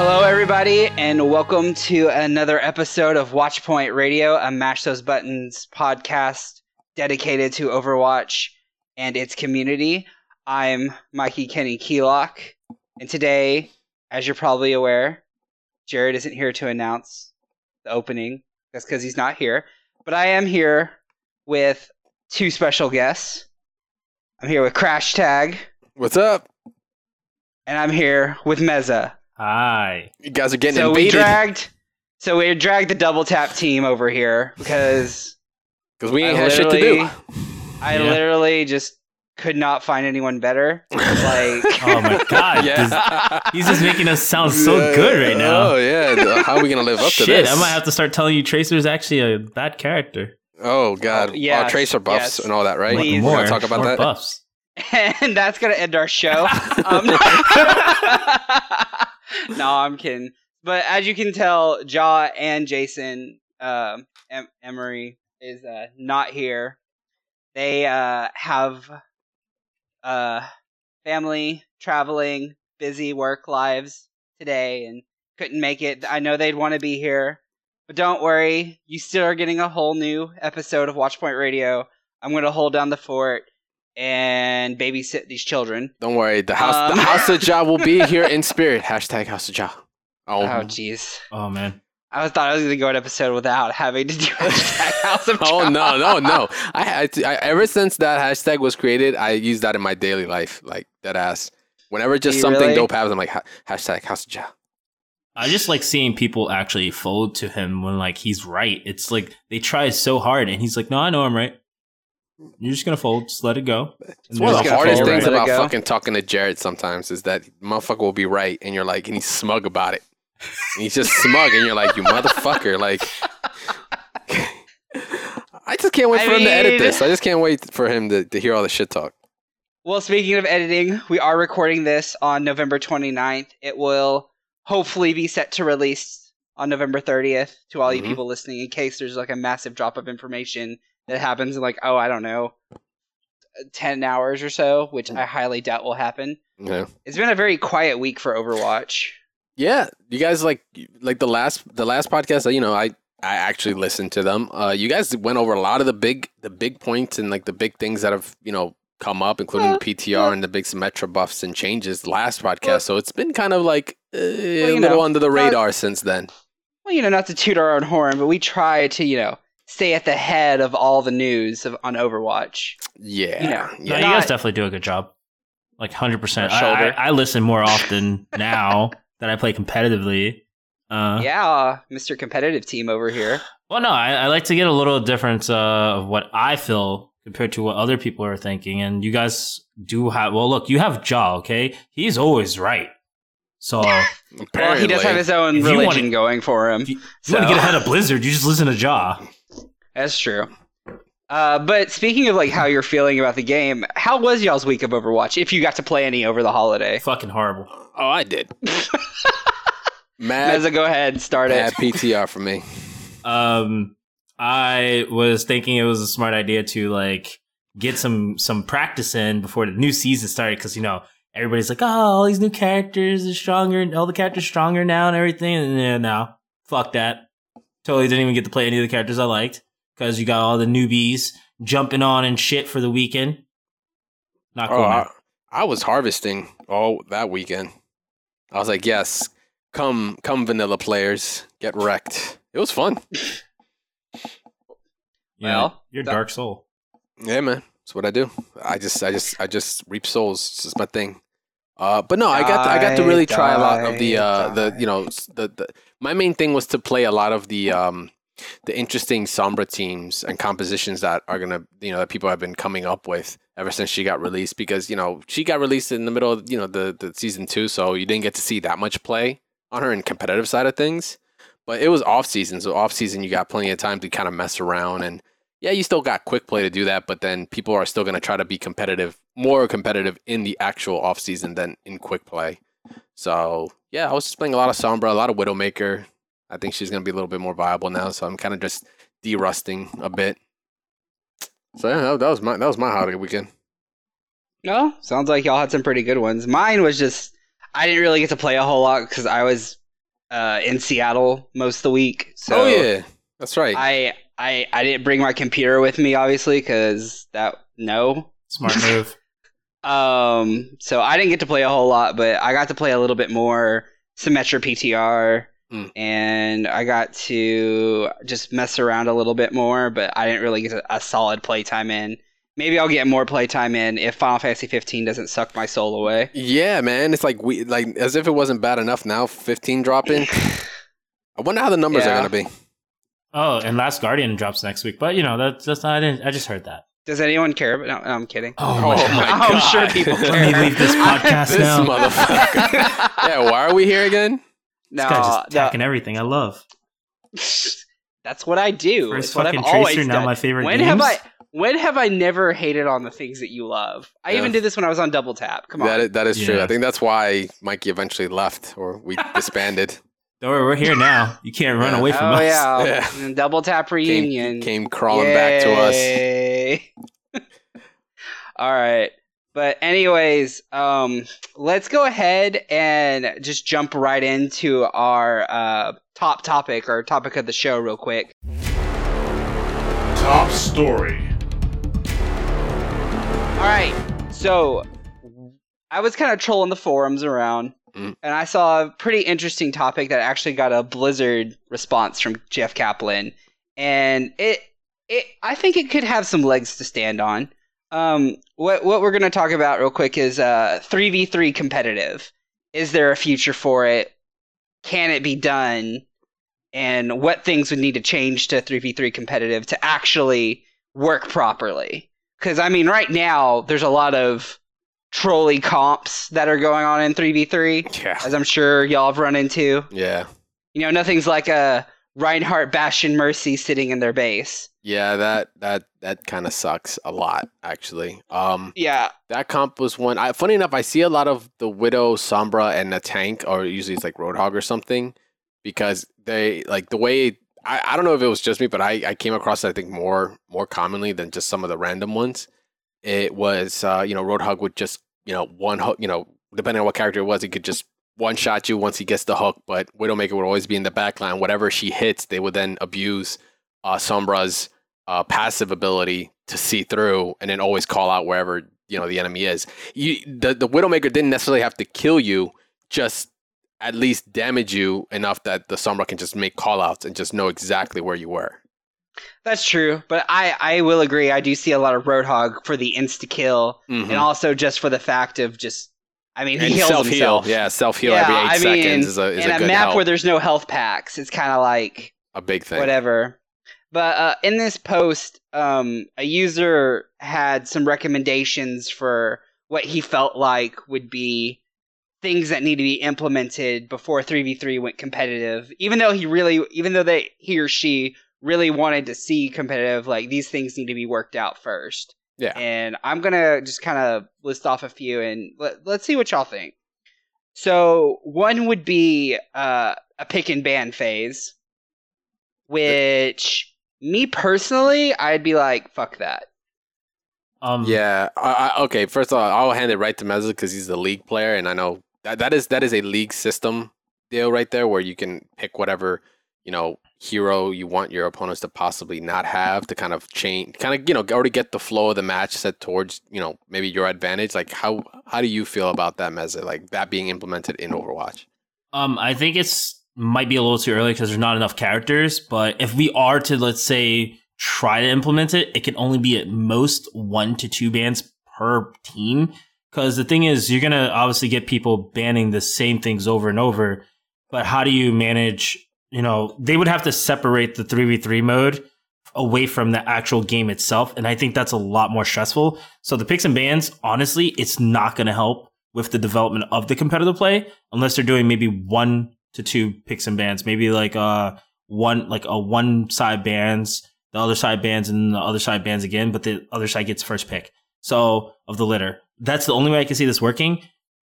Hello, everybody, and welcome to another episode of Watchpoint Radio, a Mash Those Buttons podcast dedicated to Overwatch and its community. I'm Mikey Kenny Keylock, and today, as you're probably aware, Jared isn't here to announce the opening. That's because he's not here. But I am here with two special guests. I'm here with Crash Tag, What's up? and I'm here with Meza. Hi. You guys are getting so we dragged so we dragged the double tap team over here because because we I ain't had shit to do. I Yeah. literally just could not find anyone better. Like Oh my god. Yeah. He's just making us sound so good right now. Oh yeah. How are we gonna live up to Shit, this? I might have to start telling you Tracer's actually a bad character. Oh god. Oh, Oh, tracer buffs yes. and all that, right? Please. We're More, gonna talk about more that. buffs. and that's gonna end our show. Um, no, I'm kidding. But as you can tell, Jaw and Jason um, em- Emery is uh, not here. They uh, have uh, family, traveling, busy work lives today, and couldn't make it. I know they'd want to be here, but don't worry. You still are getting a whole new episode of Watchpoint Radio. I'm going to hold down the fort and babysit these children. Don't worry. The house Um. the house of Ja will be here in spirit. Hashtag house of Ja. Oh, Oh, jeez. Oh man. I was- thought I was going to go an episode without having to do hashtag House of oh no, no, no. I, had to- I ever since that hashtag was created, I use that in my daily life, like that ass. Whenever just you something really? dope happens, I'm like hashtag house of Ja. I just like seeing people actually fold to him when like he's right. It's like they try so hard and he's like, No, I know I'm right. You're just gonna fold, just let it go. It's one of the hardest things right? About fucking talking to Jared sometimes is that motherfucker will be right and you're like, and he's smug about it. And he's just smug and you're like, you motherfucker. Like, I just can't wait I for him to edit this. I just can't wait for him to, to hear all the shit talk. Well, speaking of editing, we are recording this on November 29th. It will hopefully be set to release on November 30th to all you Mhm. people listening in case there's like a massive drop of information that happens in like, oh, I don't know, 10 hours or so, which I highly doubt will happen. Know? It's been a very quiet week for Overwatch. Yeah, you guys like like the last the last podcast. You know, I I actually listened to them. Uh, you guys went over a lot of the big the big points and like the big things that have you know come up, including the PTR and the big Symmetra buffs and changes last podcast. So it's been kind of like uh, a you little know, under the not- radar since then. Well, you know, not to toot our own horn, but we try to, you know, stay at the head of all the news of, on Overwatch. Yeah, You know, No, yeah. you guys definitely do a good job. Like hundred percent. I, shoulder. I, I listen more often now that I play competitively. Uh, yeah, Mr. Competitive Team over here. Well, no, I, I like to get a little difference uh, of what I feel compared to what other people are thinking. And you guys do have, well, look, you have Jaw, okay? He's always right. So if Well, he does have his own If you religion wanna- going for him. you, you So- want to get ahead of Blizzard, you just listen to Jaw. That's true. Uh, but speaking of like how you're feeling about the game, how was y'all's week of Overwatch? If you got to play any over the holiday, Fucking horrible. Oh, I did. Mad, Meza, go ahead, and start mad it. PTR for me. Um, I was thinking it was a smart idea to like get some some practice in before the new season started because you know everybody's like, oh, all these new characters are stronger, and all the characters stronger now and everything. And yeah, no, fuck that. Totally didn't even get to play any of the characters I liked because you got all the newbies jumping on and shit for the weekend. Not cool. Oh. I, I was harvesting all that weekend. I was like, yes, come, come, vanilla players, get wrecked. It was fun. Yeah, well, you're that- Dark Soul. Yeah, man, that's what I do. I just, I just, I just reap souls. It's just my thing. Uh, but no, I got, to, I got to really try a lot of the, Die, uh, the, you know, the, the my main thing was to play a lot of the um, the interesting Sombra teams and compositions that are gonna you know that people have been coming up with ever since she got released because you know she got released in the middle of you know the the season two, so you didn't get to see that much play on her in competitive side of things. But it was off season, so off season you got plenty of time to kind of mess around and yeah, you still got quick play to do that, but then people are still to try to be competitive, more competitive in the actual off season than in quick play. So yeah, I was just playing a lot of Sombra, a lot of Widowmaker. I think she's going to be a little bit more viable now, so I'm kind of just de-rusting a bit. So yeah, that, that was my that was my holiday weekend. No, sounds like y'all had some pretty good ones. Mine was just I didn't really get to play a whole lot because I was uh, in Seattle most of the week. So oh yeah, that's right. I I I didn't bring my computer with me, obviously, because that no. Smart move. Um, so I didn't get to play a whole lot, but I got to play a little bit more Symmetra PTR, Mm. and I got to just mess around a little bit more. But I didn't really get a, a solid playtime in. Maybe I'll get more playtime in if Final Fantasy 15 doesn't suck my soul away. yeah, man, it's like we like as if it wasn't bad enough. Now 15 dropping. I wonder how the numbers Yeah. are going to be. Oh, and Last Guardian drops next week, but you know that's that's not. I didn't. I just heard that. Does anyone care? But no, I'm kidding. Oh my God. I'm God. sure people Let care. me leave this podcast This now. motherfucker. yeah, why are we here again? No, this guy's just no. attacking everything I love. That's what I do. First it's what I've fucking Tracer, now done. my favorite when games. have I? When have I never hated on the things that you love? I Yeah. even did this when I was on Double Tap. Come on. That is, that is true. I think that's why Mikey eventually left or we disbanded. Don't worry, we're here now. You can't run Yeah. away from oh us. yeah. Yeah. And Double Tap reunion. Came, came crawling back to us. Yay. All right. But anyways, um, let's go ahead and just jump right into our uh, top topic or topic of the show real quick. Top story. All right. So I was kind of trolling the forums around, Mm. and I saw a pretty interesting topic that actually got a Blizzard response from Jeff Kaplan, and it it I think it could have some legs to stand on. Um, what what we're gonna talk about real quick is uh three v three competitive. Is there a future for it? Can it be done? And what things would need to change to three v three competitive to actually work properly? Because I mean, right now there's a lot of trolley comps that are going on in three v three, Yeah. as I'm sure y'all have run into. Yeah. You know, nothing's like a Reinhardt Bastion Mercy sitting in their base. Yeah, that that that kind of sucks a lot actually. Um Yeah, that comp was one I funny enough I see a lot of the Widow, Sombra and the tank or usually it's like Roadhog or something because they like the way I, I don't know if it was just me but I, I came across it I think more more commonly than just some of the random ones. It was uh you know Roadhog would just you know one hook you know depending on what character it was he could just one shot you once he gets the hook but Widowmaker would always be in the back line whatever she hits they would then abuse uh Sombra's uh, passive ability to see through and then always call out wherever you know the enemy is. You the, the Widowmaker didn't necessarily have to kill you, just at least damage you enough that the Sombra can just make call outs and just know exactly where you were. that's true. But I, I will agree. I do see a lot of Roadhog for the insta kill, Mhm. and also just for the fact of just. I mean, he And heals self heal, himself. yeah, self heal Yeah, every eight I mean, seconds is a is in a a map help, where there's no health packs, it's kind of like a big thing. whatever. But uh, in this post, um, a user had some recommendations for what he felt like would be things that need to be implemented before 3v3 went competitive. Even though he really, even though they he or she really wanted to see competitive, like these things need to be worked out first. Yeah. And I'm gonna just kind of list off a few and let, let's see what y'all think. So one would be uh, a pick and ban phase, which me personally, I'd be like, fuck that. Um, Yeah. I, I, okay. First of all, I'll hand it right to Mezza because he's the league player, and I know that that is that is a league system deal right there where you can pick whatever you know hero you want your opponents to possibly not have to kind of change, kind of you know already get the flow of the match set towards you know maybe your advantage. Like how how do you feel about that, Mezza? Like that being implemented in Overwatch? Um, I think it's might be a little too early because there's not enough characters. But if we are to let's say try to implement it, it can only be at most one to two bans per team. Because the thing is, you're gonna obviously get people banning the same things over and over. But how do you manage you know, they would have to separate the 3v3 mode away from the actual game itself. And I think that's a lot more stressful. So the picks and bans, honestly, it's not going to help with the development of the competitive play unless they're doing maybe one to two picks and bans, maybe like uh one like a one side bans, the other side bans, and the other side bans again, but the other side gets first pick. So of the litter, that's the only way I can see this working.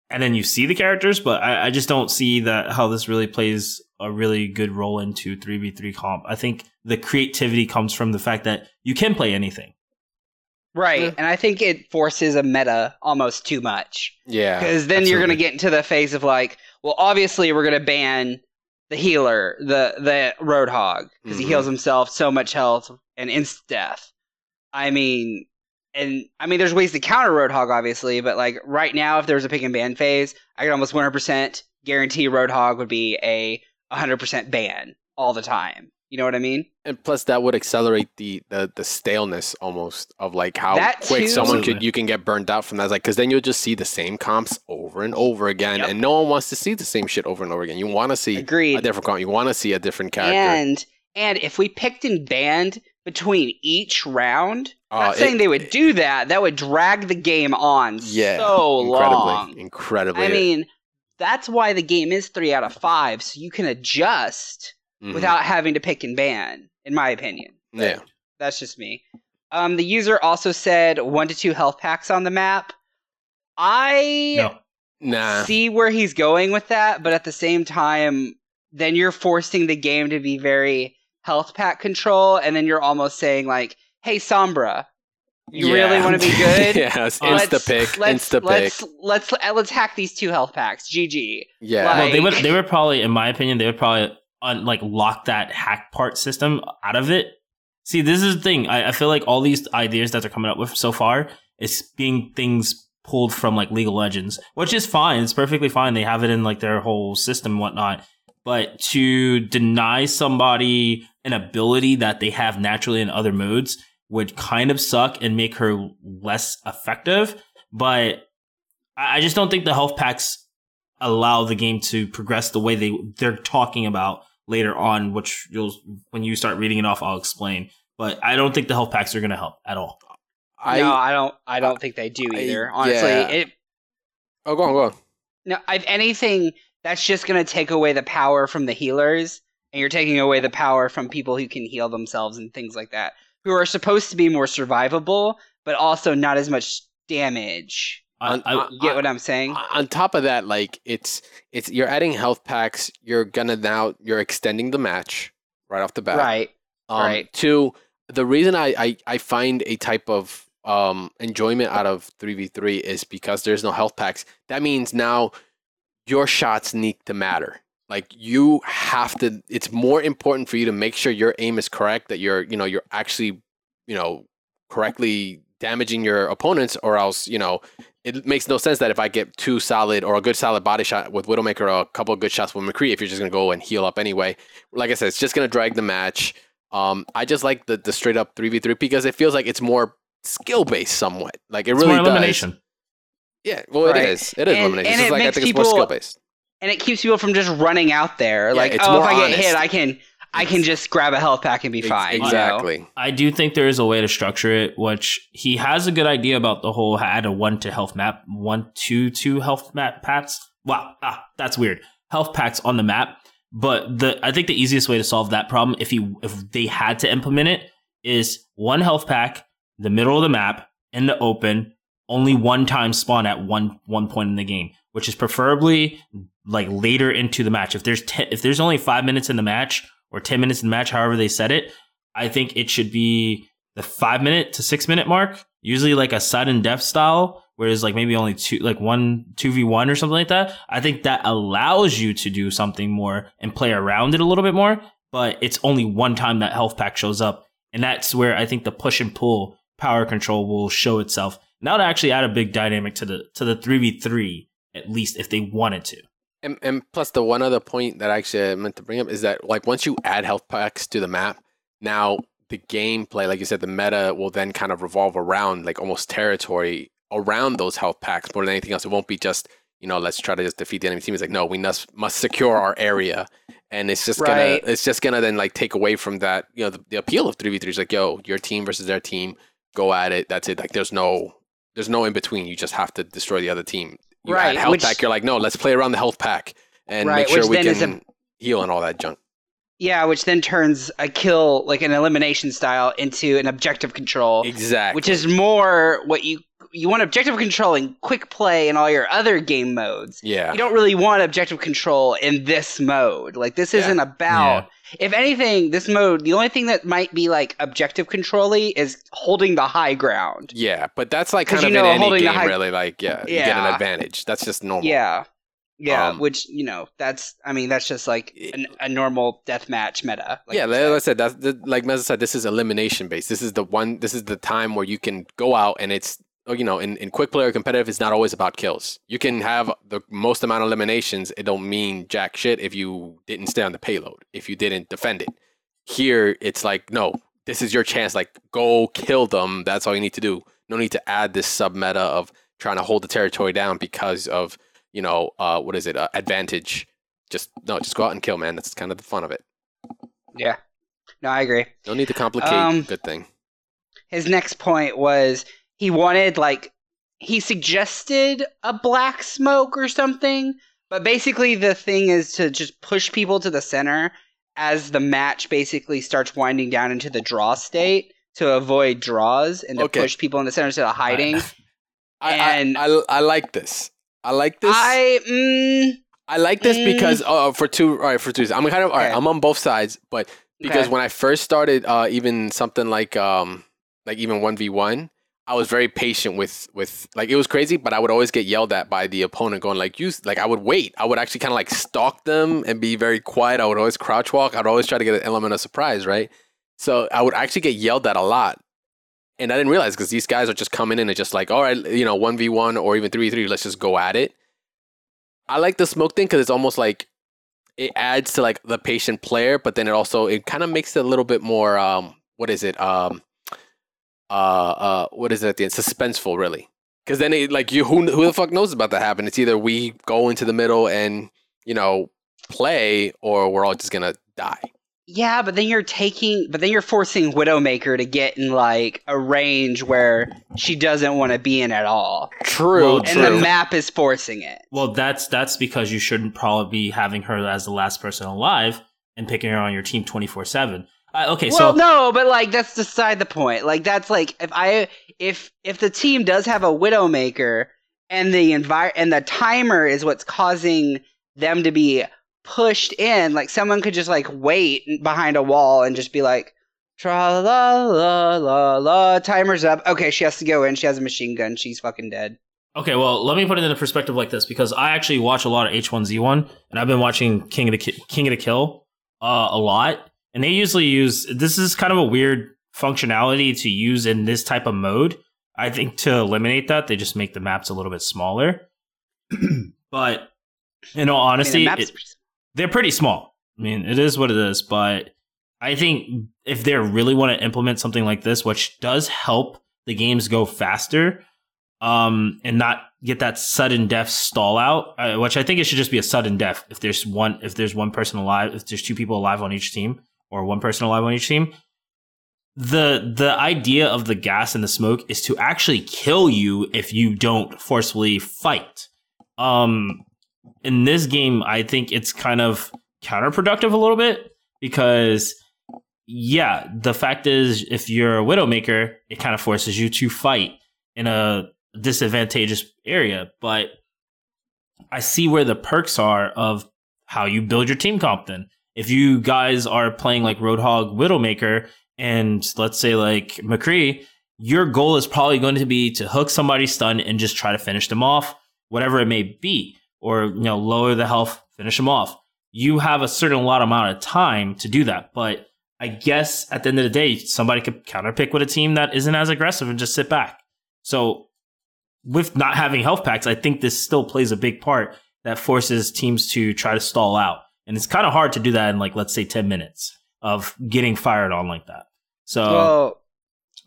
And then you see the characters, but I, I just don't see that how this really plays a really good role into 3v3 comp. I think the creativity comes from the fact that you can play anything. Right, and I think it forces a meta almost too much Yeah, because then you're going to get into the phase of like, well, obviously we're going to ban the healer, the the Roadhog, because he Mhm. heals himself so much health and instant death. I mean, and I mean, there's ways to counter Roadhog, obviously, but like right now, if there was a pick and ban phase, I could almost 100% guarantee Roadhog would be a 100% ban all the time. You know what I mean? and plus that would accelerate the, the the staleness almost of like how That quick too. someone could you can get burned out from that. Like because then you'll just see the same comps over and over again, Yep. and no one wants to see the same shit over and over again. You want to see Agreed. a different comp. You want to see a different character. And and if we picked and banned between each round, Uh, not it- saying they would do that, that would drag the game on yeah, so incredibly, long. incredibly. I mean, that's why the game is three out of five, so you can adjust Mhm. without having to pick and ban, in my opinion. But yeah. That's just me. Um, the user also said one to two health packs on the map. I No. Nah. see where he's going with that, but at the same time, then you're forcing the game to be very health pack control, and then you're almost saying like, "Hey, Sombra, you Yeah. really want to be good? yes, Let's- insta pick, let's, insta pick. let's, let's let's hack these two health packs. GG. Yeah. like- Well, they would they would probably, in my opinion, they would probably un, like lock that hack part system out of it. See, this is the thing. I, I feel like all these ideas that they're coming up with so far is being things pulled from like League of Legends, which is fine. It's perfectly fine. They have it in like their whole system whatnot. But to deny somebody an ability that they have naturally in other modes would kind of suck and make her less effective. But I I just don't think the health packs allow the game to progress the way they they're talking about later on, which you'll when you start reading it off, I'll explain. But I don't think the health packs are going to help at all. I, no, I don't. I don't think they do I- either. Honestly, yeah. it oh, go on, go on. No, if anything, that's just going to take away the power from the healers, and you're taking away the power from people who can heal themselves and things like that, who are supposed to be more survivable, but also not as much damage. I, On- I, on- get what I'm saying? on top of that, like it's it's you're adding health packs. You're gonna now you're extending the match right off the bat. Right. Um, right. Two, the reason I, I I find a type of um enjoyment out of three v three is because there's no health packs. That means now your shots need to matter. Like you have to. It's more important for you to make sure your aim is correct. That you're you know you're actually you know correctly damaging your opponents, or else you know it makes no sense that if I get two solid or a good solid body shot with Widowmaker or a couple of good shots with McCree, if you're just gonna go and heal up anyway, like I said, it's just gonna drag the match. Um, I just like the the straight up three v three because it feels like it's more skill based somewhat. Like it it's really more does. elimination. Yeah, well, Right. it is. It is And- elimination. and It's just it like I makes think it's more people- skill based. And it keeps people from just running out there. Yeah, like, it's oh, if more I get honest. hit, I can, I can just grab a health pack and be fine. you know? Exactly. I do think there is a way to structure it, which he has a good idea about the whole add a one to health map, one two two health map packs. Wow, ah, that's weird. Health packs on the map, but the I think the easiest way to solve that problem, if he if they had to implement it, is one health pack, the middle of the map, in the open, only one time spawn at one one point in the game, which is preferably like later into the match. If there's te- if there's only five minutes in the match or ten minutes in the match, however they set it, I think it should be the five minute to six minute mark, usually like a sudden death style, whereas like maybe only two, like one, 2v1 or something like that. I think that allows you to do something more and play around it a little bit more, but it's only one time that health pack shows up. And that's where I think the push and pull power control will show itself. Now to actually add a big dynamic to the, to the 3v3, at least if they wanted to. And, and plus, the one other point that I actually I meant to bring up is that, like, once you add health packs to the map, now the gameplay, like you said, the meta will then kind of revolve around, like, almost territory around those health packs more than anything else. It won't be just, you know, let's try to just defeat the enemy team. It's like, no, we must, must secure our area. and it's just Right. gonna it's just gonna then like take away from that you know the, the appeal of three v three is like yo your team versus their team go at it that's it like there's no there's no in between you just have to destroy the other team you Right, health which- pack you're like no let's play around the health pack and Right, make sure we can heal and all that junk. Yeah, which then turns a kill like an elimination style into an objective control, exactly. which is more what you you want objective control in quick play and all your other game modes. yeah You don't really want objective control in this mode. Like this Yeah. isn't about. If anything, this mode, the only thing that might be like objective controlly is holding the high ground. yeah but that's like kind of you in know, any holding the game high- really like yeah, you get an Yeah. advantage that's just normal Yeah. Yeah, Um, which you know, that's I mean, that's just like an, a normal deathmatch meta. Like yeah, like. I said, that's the, like Meza said. This is elimination based. This is the one. This is the time where you can go out and it's you know in, in quick player competitive, it's not always about kills. You can have the most amount of eliminations. It don't mean jack shit if you didn't stay on the payload. If you didn't defend it. Here, it's like no, this is your chance. Like go kill them. That's all you need to do. No need to add this sub meta of trying to hold the territory down because of you know uh, what is it uh, advantage. Just no, just go out and kill, man. That's kind of the fun of it. yeah. No, I agree. No need to complicate. Um, Good thing. his next point was he wanted like he suggested a black smoke or something but basically the thing is to just push people to the center as the match basically starts winding down into the draw state to avoid draws and to Okay. push people in the center instead of hiding I, and- I, I, I like this. I like this. I, i mm, like this Mm. because uh, for two. All right, for two. I'm kind of all right. Okay. I'm on both sides, but because okay. when I first started, uh, even something like um, like even one v one, I was very patient with with like it was crazy, but I would always get yelled at by the opponent, going like you like I would wait. I would actually kind of like stalk them and be very quiet. I would always crouch walk. I'd always try to get an element of surprise, right? So I would actually get yelled at a lot. And I didn't realize because these guys are just coming in and just like, all right, you know, 1v1 or even 3v3, let's just go at it. I like the smoke thing because it's almost like it adds to like the patient player, but then it also, it kind of makes it a little bit more, um, what is it? Um, uh, uh, what is it at the end? Suspenseful, really. Because then it, like, you, who, who the fuck knows about that happen? It's either we go into the middle and, you know, play or we're all just going to die. yeah but then you're taking but then you're forcing widowmaker to get in like a range where she doesn't want to be in at all True, Well, and true. the map is forcing it Well, that's that's because you shouldn't probably be having her as the last person alive and picking her on your team twenty four seven. Uh, Okay, well, so no, but like that's beside the point. Like that's like if I if if the team does have a widowmaker and the envir- and the timer is what's causing them to be pushed in, like someone could just like wait behind a wall and just be like tra la la la la timer's up. Okay, she has to go in. She has a machine gun. She's fucking dead. Okay, well, let me put it in a perspective like this because I actually watch a lot of H1Z1 and I've been watching King of the Ki- King of the Kill uh, a lot, and they usually use this is kind of a weird functionality to use in this type of mode. I think to eliminate that, they just make the maps a little bit smaller. but in all I mean, the honesty, map's it- they're pretty small. I mean, it is what it is, but I think if they really want to implement something like this, which does help the games go faster, um, and not get that sudden death stall out, uh, which I think it should just be a sudden death if there's one if there's one person alive, if there's two people alive on each team, or one person alive on each team. The the idea of the gas and the smoke is to actually kill you if you don't forcefully fight. Um, in this game, I think it's kind of counterproductive a little bit because, yeah, the fact is, if you're a Widowmaker, it kind of forces you to fight in a disadvantageous area. But I see where the perks are of how you build your team comp then. If you guys are playing like Roadhog Widowmaker and let's say like McCree, your goal is probably going to be to hook somebody's stun and just try to finish them off, whatever it may be, or you know, lower the health, finish them off. You have a certain lot amount of time to do that, but I guess at the end of the day, somebody could counterpick with a team that isn't as aggressive and just sit back. So with not having health packs, I think this still plays a big part that forces teams to try to stall out. And it's kind of hard to do that in like let's say 10 minutes of getting fired on like that. So well,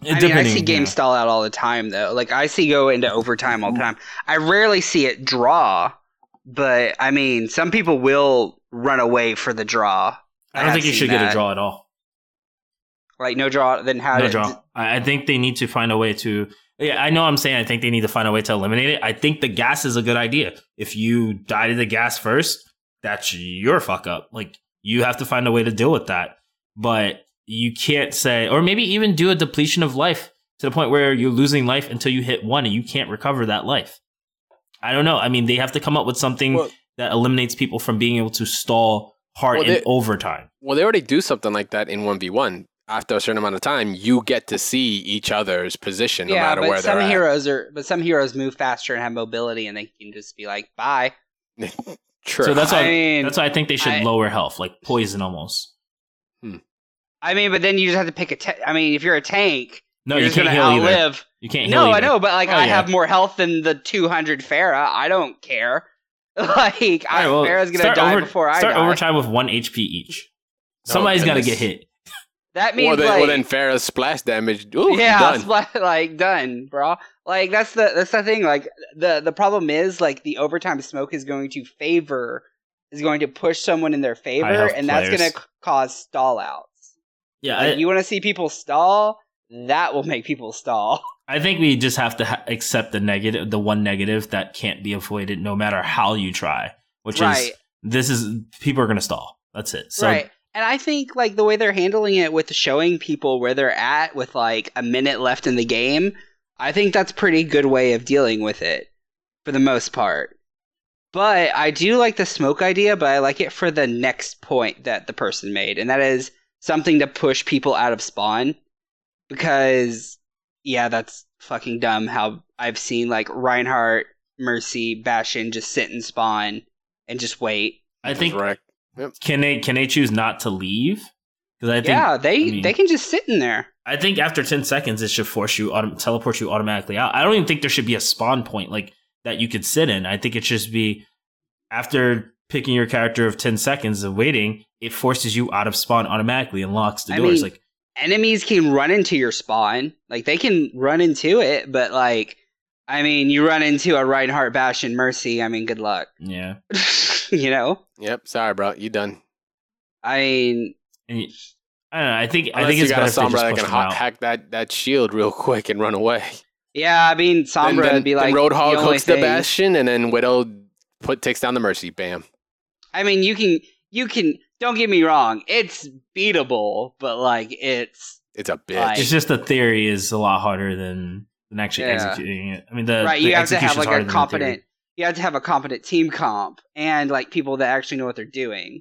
I mean, I see games stall out all the time, though. Like, I see go into overtime all the time. I rarely see it draw, but I mean, some people will run away for the draw. I don't think you should get a draw at all. Like no draw, then how? no draw. I, I think they need to find a way to. Yeah, I know. I'm saying I think they need to find a way to eliminate it. I think the gas is a good idea. If you die to the gas first, that's your fuck up. Like you have to find a way to deal with that. But you can't say, or maybe even do a depletion of life to the point where you're losing life until you hit one and you can't recover that life. I don't know. I mean, they have to come up with something Well- that eliminates people from being able to stall hard Well, in they- overtime. Well, they already do something like that in one v one. After a certain amount of time, you get to see each other's position, no yeah, matter but where some they're heroes are, but some heroes move faster and have mobility, and they can just be like, "Bye." at. True. So that's why I mean, that's why I think they should I- lower health, like poison almost. Hmm. I mean, but then you just have to pick a. Ta- I mean, if you're a tank, No, you're you just can't gonna heal either. outlive. You can't heal No, I know, but like Oh, I yeah. have more health than the 200 Pharah. I don't care. Like I, All right, well, Pharah's gonna die over- before I start die. overtime with one HP each. Oh, Somebody's got to get hit. That means Well, then, like well, then Pharah's splash damage. Ooh, yeah, done. splat- like done, bro. Like that's the that's the thing. Like the the problem is like the overtime smoke is going to favor is going to push someone in their favor, health and that's going to cause stall outs. Yeah, Like, I, you want to see people stall? That will make people stall. I think we just have to ha- accept the negative, the one negative that can't be avoided, no matter how you try. Which right. is this is people are going to stall. That's it. So right. And I think like the way they're handling it with showing people where they're at with like a minute left in the game, I think that's pretty good way of dealing with it for the most part. But I do like the smoke idea, but I like it for the next point that the person made, and that is something to push people out of spawn. Because yeah, that's fucking dumb how I've seen like Reinhardt, Mercy, Bastion just sit and spawn and just wait. I think Correct. can they can they choose not to leave? Because I think yeah, they I mean- they can just sit in there. I think after ten seconds it should force you autom- teleport you automatically out. I don't even think there should be a spawn point like that you could sit in. I think it should just be after picking your character of ten seconds of waiting, it forces you out of spawn automatically and locks the I doors. mean, like enemies can run into your spawn. Like they can run into it, but like I mean, you run into a Reinhardt Bastion Mercy, I mean, good luck. yeah. you know? Yep. Sorry, bro. You done. I mean, And I don't know. I think I Unless think you it's got better a if they Sombra just that can them ha- hack that, that shield real quick and run away. yeah, I mean, Sombra then, then, would be like then Roadhog the only hooks the Bastion, and then Widow put takes down the Mercy. Bam. I mean, you can you can don't get me wrong, it's beatable, but like it's It's a bitch. Like- It's just the theory is a lot harder than than actually Yeah. executing it. I mean, the right. the You have to have like a competent. You have to have a competent team comp and like people that actually know what they're doing.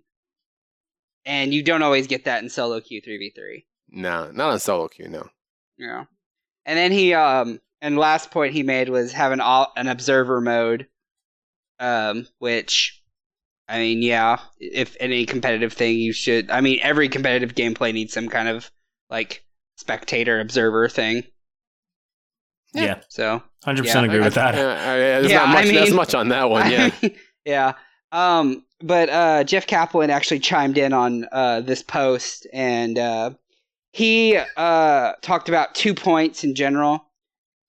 And you don't always get that in solo queue three v three. no, not on solo queue. No. Yeah. And then he um and last point he made was have an au- an observer mode, um, which. I mean, yeah. If any competitive thing, you should. I mean, every competitive gameplay needs some kind of like spectator observer thing. Yeah, So hundred percent Yeah, agree I- with that. Yeah, I- there's Yeah, not I much. there's much on that one. Yeah. yeah. Um, but uh, Jeff Kaplan actually chimed in on uh, this post, and uh, he uh, talked about two points in general.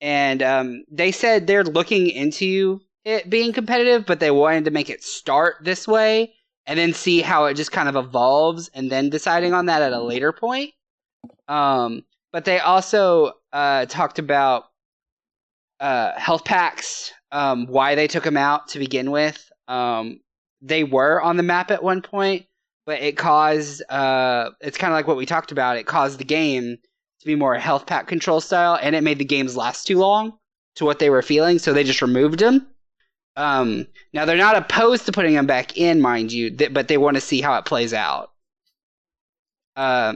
And um, they said they're looking into it being competitive, but they wanted to make it start this way and then see how it just kind of evolves, and then deciding on that at a later point. Um, but they also uh, talked about uh, health packs, um, why they took them out to begin with. Um, they were on the map at one point, but it caused uh, it's kind of like what we talked about. It caused the game to be more health pack control style, and it made the games last too long to what they were feeling, so they just removed them. Um, now they're not opposed to putting them back in, mind you, th- but they want to see how it plays out. Uh,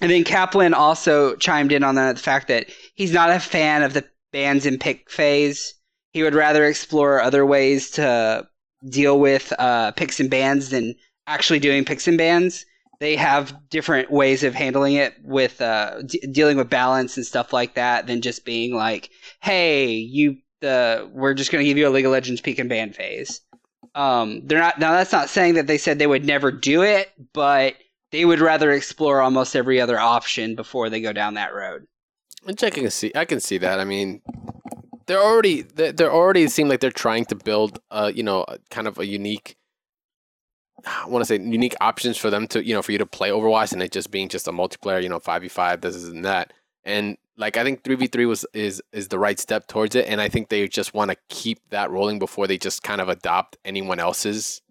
and then Kaplan also chimed in on the fact that he's not a fan of the bans and pick phase. He would rather explore other ways to deal with uh, picks and bans than actually doing picks and bans. They have different ways of handling it with uh, d- dealing with balance and stuff like that than just being like, "Hey, you, the we're just going to give you a League of Legends pick and ban phase." Um, they're not now. That's not saying that they said they would never do it, but they would rather explore almost every other option before they go down that road. Which I can see. I can see that. I mean, they're already. They're they're already seem like they're trying to build. Uh, you know, kind of a unique I want to say unique options for them to you know for you to play Overwatch and it just being just a multiplayer, you know, five v five, this is and that. And like I think three v three was is is the right step towards it, and I think they just want to keep that rolling before they just kind of adopt anyone else's,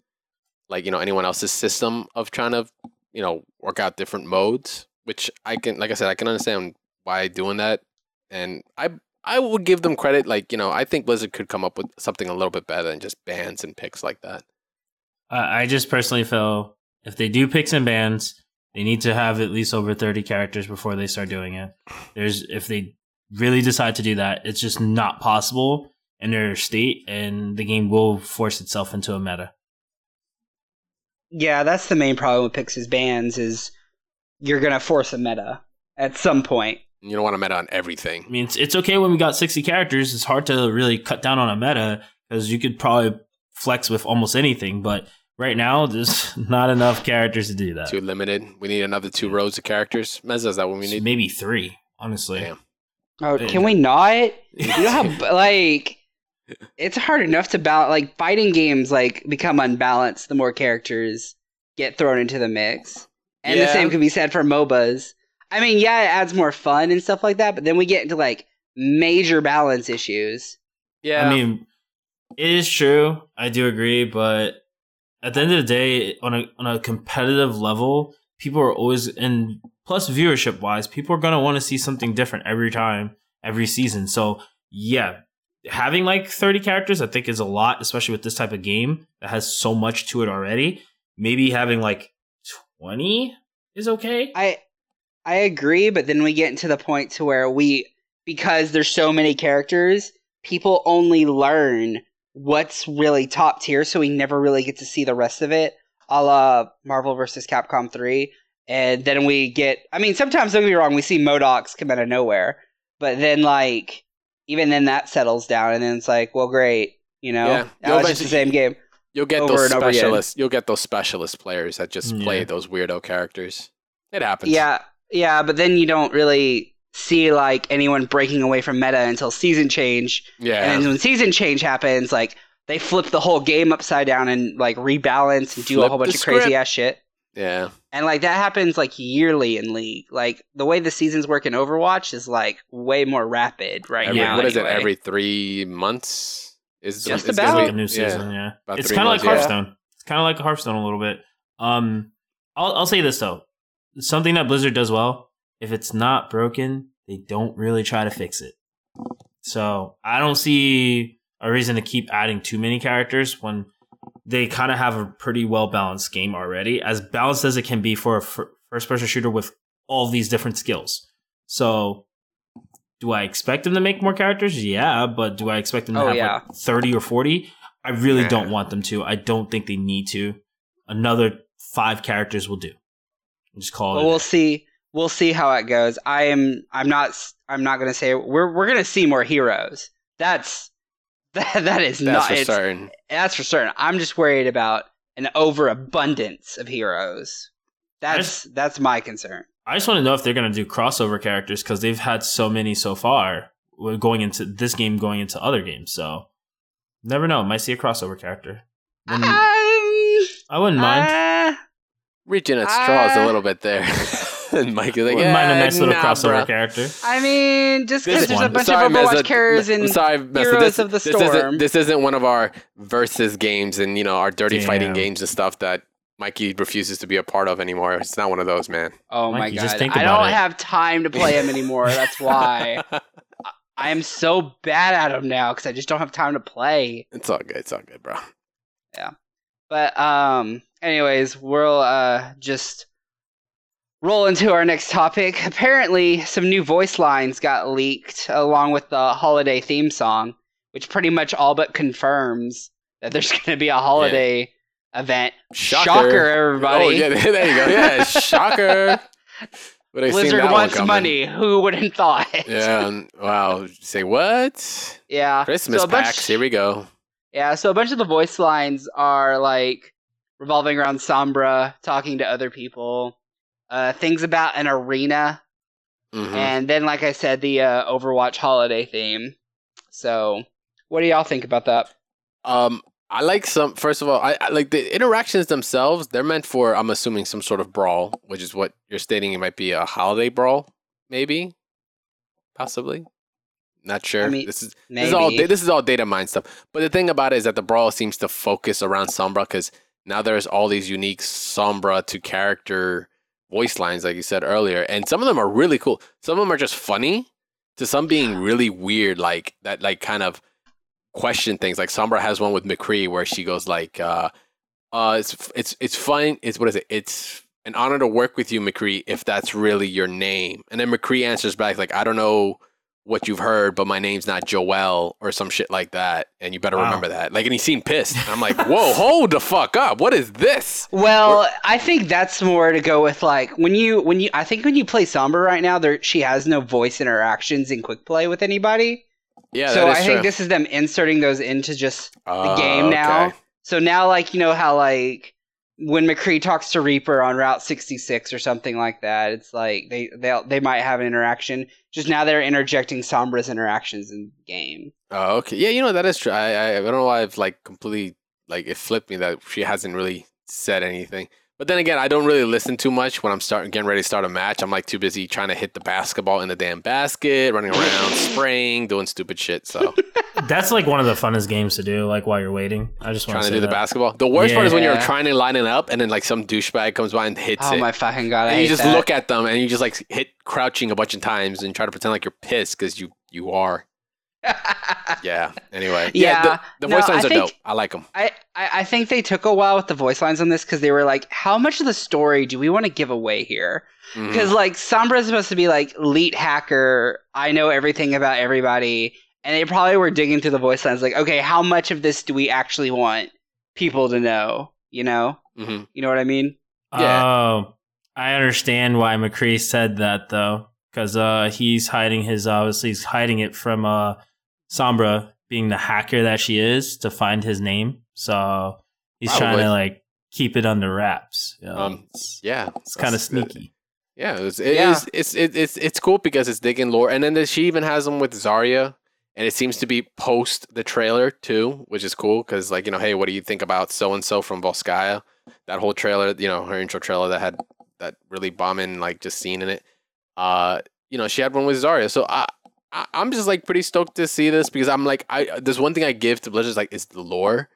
like you know anyone else's system of trying to you know work out different modes. Which I can, like I said, I can understand why doing that, and I I would give them credit. Like you know, I think Blizzard could come up with something a little bit better than just bans and picks like that. Uh, I just personally feel if they do picks and bans, they need to have at least over 30 characters before they start doing it. There's if they really decide to do that, it's just not possible in their state and the game will force itself into a meta. Yeah, that's the main problem with Pix's bans is you're gonna force a meta at some point. You don't want to meta on everything. I mean, it's, it's okay when we got 60 characters. It's hard to really cut down on a meta because you could probably flex with almost anything, but right now there's not enough characters to do that. Too limited. We need another two rows of characters. Meza, is that what we need? Maybe three, honestly. Damn. Oh, Yeah. can we not? You know how like it's hard enough to balance. Like fighting games, like become unbalanced the more characters get thrown into the mix, and the same can be said for MOBAs. I mean, yeah, it adds more fun and stuff like that, but then we get into like major balance issues. Yeah. I mean, it is true. I do agree, but at the end of the day, on a on a competitive level, people are always and plus viewership wise, people are gonna want to see something different every time, every season. So yeah, having like thirty characters, I think is a lot, especially with this type of game that has so much to it already. Maybe having like twenty is okay. I I agree, but then we get into the point to where we because there's so many characters, people only learn what's really top tier, so we never really get to see the rest of it. A la Marvel vs. Capcom 3. And then we get I mean, sometimes don't get me wrong, we see MODOKs come out of nowhere. But then like even then that settles down and then it's like, well great, you know? Yeah. Now it's just the same game. You'll get over those and specialists. You'll get those specialist players that just play Yeah. those weirdo characters. It happens. Yeah, yeah, but then you don't really see like anyone breaking away from meta until season change. Yeah. And then when season change happens, like they flip the whole game upside down and like rebalance and do a whole bunch of crazy ass shit. yeah. And like that happens like yearly in League. Like the way the seasons work in Overwatch is like way more rapid right Every, now. what is it? Every three months? Is Just is about. gonna like a new season. Yeah, about it's kind of like months, yeah. Hearthstone. It's kind of like Hearthstone a little bit. Um, I'll I'll say this though, something that Blizzard does well. If it's not broken, they don't really try to fix it. So I don't see a reason to keep adding too many characters when they kind of have a pretty well balanced game already, as balanced as it can be for a first person shooter with all these different skills. So. Do I expect them to make more characters? Yeah, but do I expect them to Oh, have yeah. like 30 or 40? I really Nah. don't want them to. I don't think they need to. Another five characters will do. Just call But it. we'll see. We'll see how it goes. I am. I'm not. I'm not gonna say we're. We're gonna see more heroes. That's. That, that is That's not. for certain. That's for certain. I'm just worried about an overabundance of heroes. That's that's my concern. I just want to know if they're going to do crossover characters because they've had so many so far We're going into this game, going into other games. So never know. Might see a crossover character. Wouldn't- Um, I wouldn't mind. uh, Reaching at straws a Uh, little bit there. and Mike is like, wouldn't mind a "Eh, nice little nah, crossover bro." character. I mean, just because there's a bunch Sorry, of Overwatch characters I'm and sorry, Heroes this, of the this isn't, Storm. this isn't one of our versus games and you know our dirty fighting games and stuff that Mikey refuses to be a part of anymore. It's not one of those, man. oh my god, just think I don't it. have time to play him anymore. That's why I am so bad at him now because I just don't have time to play. it's all good. It's all good, bro. But um, anyways, we'll uh just roll into our next topic. Apparently, some new voice lines got leaked along with the holiday theme song, which pretty much all but confirms that there's going to be a holiday event. Shocker, everybody. Oh yeah, there you go. Yeah, shocker. Would Blizzard wants money. Who wouldn't thought? Yeah. Wow. Say what? yeah. Christmas So a bunch- packs. Here we go. Yeah, so a bunch of the voice lines are like revolving around Sombra, talking to other people, uh, things about an arena, Mhm. and then, like I said, the uh, Overwatch holiday theme. So, what do y'all think about that? Um, I like some. First of all, I, I like the interactions themselves. They're meant for, I'm assuming, some sort of brawl, which is what you're stating. It might be a holiday brawl, maybe, possibly. Not sure. I mean, this is Maybe. this is all this is all data mine stuff. But the thing about it is that the brawl seems to focus around Sombra because now there's all these unique Sombra to character voice lines, like you said earlier, and some of them are really cool. Some of them are just funny, to some being really weird, like that, like kind of question things. Like Sombra has one with McCree where she goes like, uh, uh, it's it's it's fun. It's what is it? It's an honor to work with you, McCree, if that's really your name. And then McCree answers back like, I don't know what you've heard, but my name's not Joel or some shit like that. And you better Wow. remember that. Like, and he seemed pissed. And I'm like, whoa, hold the fuck up. What is this? Well, I think that's more to go with like when you when you I think when you play Sombra right now, there she has no voice interactions in quick play with anybody. Yeah, so that is I true. think this is them inserting those into just the game ah, now. okay. So now like you know how like when McCree talks to Reaper on Route 66 or something like that, it's like they they they might have an interaction. Just now they're interjecting Sombra's interactions in the game. Oh, okay. Yeah, you know that is true. I, I I don't know why I've like completely like it flipped me that she hasn't really said anything. But then again, I don't really listen too much when I'm starting getting ready to start a match. I'm like too busy trying to hit the basketball in the damn basket, running around, spraying, doing stupid shit. So That's like one of the funnest games to do, like while you're waiting. I just want trying to to say do the basketball. The worst part is when you're trying to line it up and then like some douchebag comes by and hits Oh it. Oh my fucking god! I and you just that. look at them and you just like hit crouching a bunch of times and try to pretend like you're pissed because you you are. Yeah. Anyway. Yeah, the, the no, voice lines I are think- dope. I like them. I, I I think they took a while with the voice lines on this because they were like, how much of the story do we want to give away here? Mm-hmm. Because like Sombra is supposed to be like elite hacker, I know everything about everybody, and they probably were digging through the voice lines like, okay, how much of this do we actually want people to know? You know, hmm you know what I mean? Yeah. Oh, I understand why McCree said that though, because uh, he's hiding his obviously he's hiding it from uh, Sombra being the hacker that she is to find his name. So he's trying to like keep it under wraps. You know, Um, it's Yeah. it's kind of That's- uh, sneaky. Yeah, it was, it Yeah. is- it's it, it's it's cool because it's digging lore, and then the, she even has them with Zarya, and it seems to be post the trailer too, which is cool because like you know, hey, what do you think about so and so from Volskaya? That whole trailer, you know, her intro trailer that had that really bombing like just scene in it. Uh, you know, she had one with Zarya, so I. I- I'm just like pretty stoked to see this because I'm like I there's one thing I give to Blizzard is like is the lore,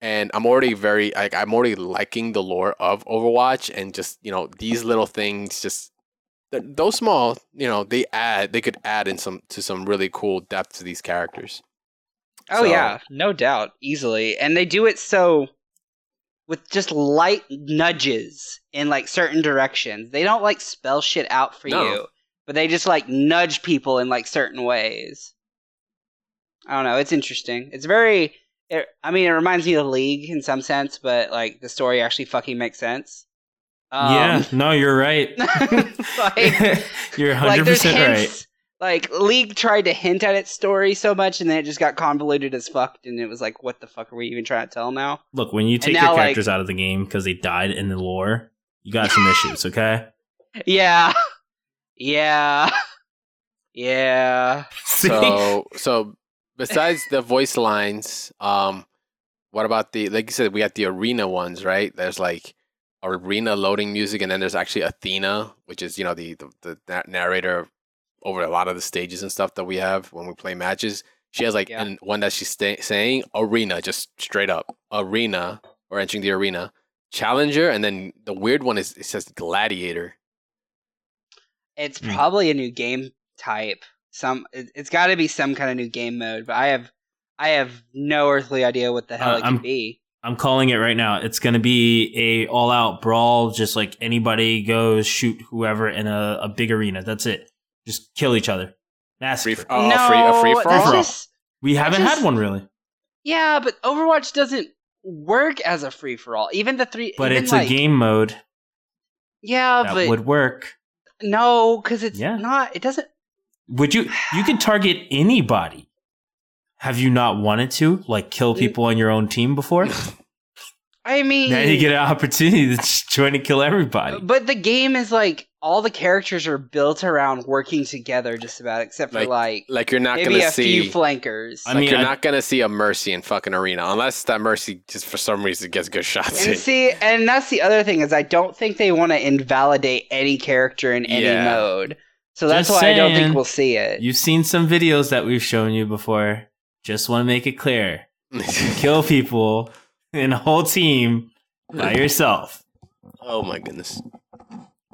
and I'm already very like I'm already liking the lore of Overwatch and just you know these little things just th- those small you know they add they could add in some to some really cool depth to these characters. Oh So- yeah, no doubt, easily, and they do it so with just light nudges in like certain directions. They don't like spell shit out for No. you, but they just like nudge people in like certain ways. I don't know. It's interesting. It's very. It, I mean, it reminds me of League in some sense, but like the story actually fucking makes sense. Um, yeah, no, you're right. like, you're 100 there's percent right. Like League tried to hint at its story so much, and then it just got convoluted as fuck, and it was like, what the fuck are we even trying to tell now? Look, when you take now, your like- characters out of the game because they died in the lore, you got some issues. Okay. Yeah, yeah, yeah. So so besides the voice lines, um, what about the like you said we got the arena ones right? There's like arena loading music, and then there's actually Athena, which is you know the the, the narrator over a lot of the stages and stuff that we have when we play matches. She has like Yeah. an, one that she's sta- saying arena, just straight up arena or entering the arena. Challenger, and then the weird one is it says gladiator. It's Hmm. probably a new game type. Some, it, it's got to be some kind of new game mode, but I have, I have no earthly idea what the hell Uh, it could I'm- be. I'm calling it right now. It's gonna be a all out brawl, just like anybody goes shoot whoever in a, a big arena. That's it. Just kill each other. Massacre. Free, oh, a free, a free for that's all. just- we haven't just- had one really, yeah, but Overwatch doesn't work as a free for all. Even the three, but it's like, a game mode Yeah, that but would work. No, because it's Yeah. not. It doesn't. Would you? You could target anybody. Have you not wanted to like kill people on your own team before? I mean, now you get an opportunity to join and kill everybody. But the game is like all the characters are built around working together, just about, except for Like, like, Like you're not maybe gonna see a see. few flankers. I like mean, you're I- not gonna see a Mercy in fucking arena unless that Mercy just for some reason gets good shots. and in. see, and that's the other thing is I don't think they want to invalidate any character in any Yeah. mode. So that's Just why I don't think we'll see it. You've seen some videos that we've shown you before. Just want to make it clear: kill people in a whole team by yourself. oh my goodness.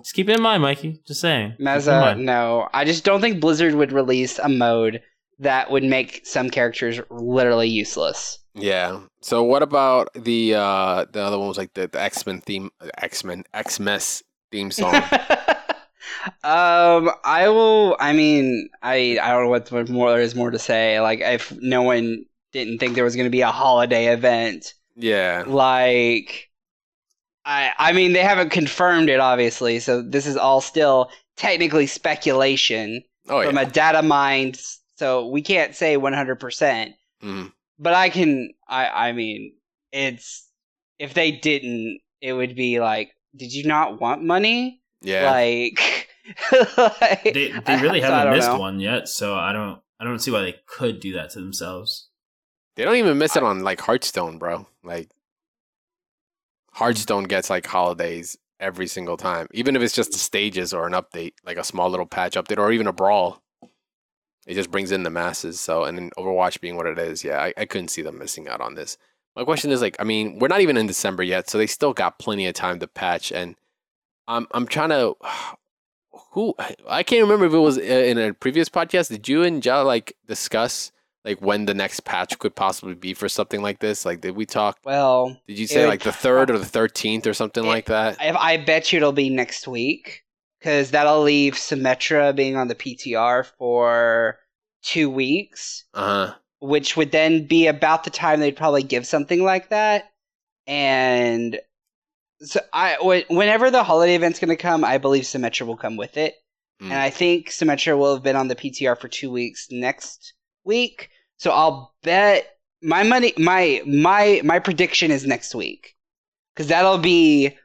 Just keep it in mind, Mikey. Just saying. Keep it in Meza, no. I just don't think Blizzard would release a mode that would make some characters literally useless. Yeah. So what about the uh the other one was like the, the X Men theme X Men X Mess theme song. um, I will. I mean, I I don't know what what more there is more to say. Like, if no one didn't think there was going to be a holiday event, yeah. like, I I mean, they haven't confirmed it, obviously. So this is all still technically speculation Oh from yeah. a data mind. So we can't say one hundred percent. Mhm. But I can. I I mean, it's if they didn't, it would be like, did you not want money? Yeah. Like, like- They they really haven't don't missed know. one yet, so I don't I don't see why they could do that to themselves. they don't even miss it on like Hearthstone, bro. Like Hearthstone gets like holidays every single time. Even if it's just the stages or an update, like a small little patch update or even a brawl. It just brings in the masses. So and then Overwatch being what it is, yeah, I, I couldn't see them missing out on this. My question is like, I mean, we're not even in December yet, so they still got plenty of time to patch. And I'm I'm trying to, who I can't remember if it was in a previous podcast. Did you and Ja like discuss like when the next patch could possibly be for something like this? Like, did we talk? well, Did you say like the third or the thirteenth or something It- like that? if I bet you it'll be next week because that'll leave Symmetra being on the PTR for two weeks, Uh huh. which would then be about the time they'd probably give something like that. And so I, whenever the holiday event's going to come, I believe Symmetra will come with it. Mm. and I think Symmetra will have been on the PTR for two weeks next week. So I'll bet my money, my my my prediction is next week, because that'll be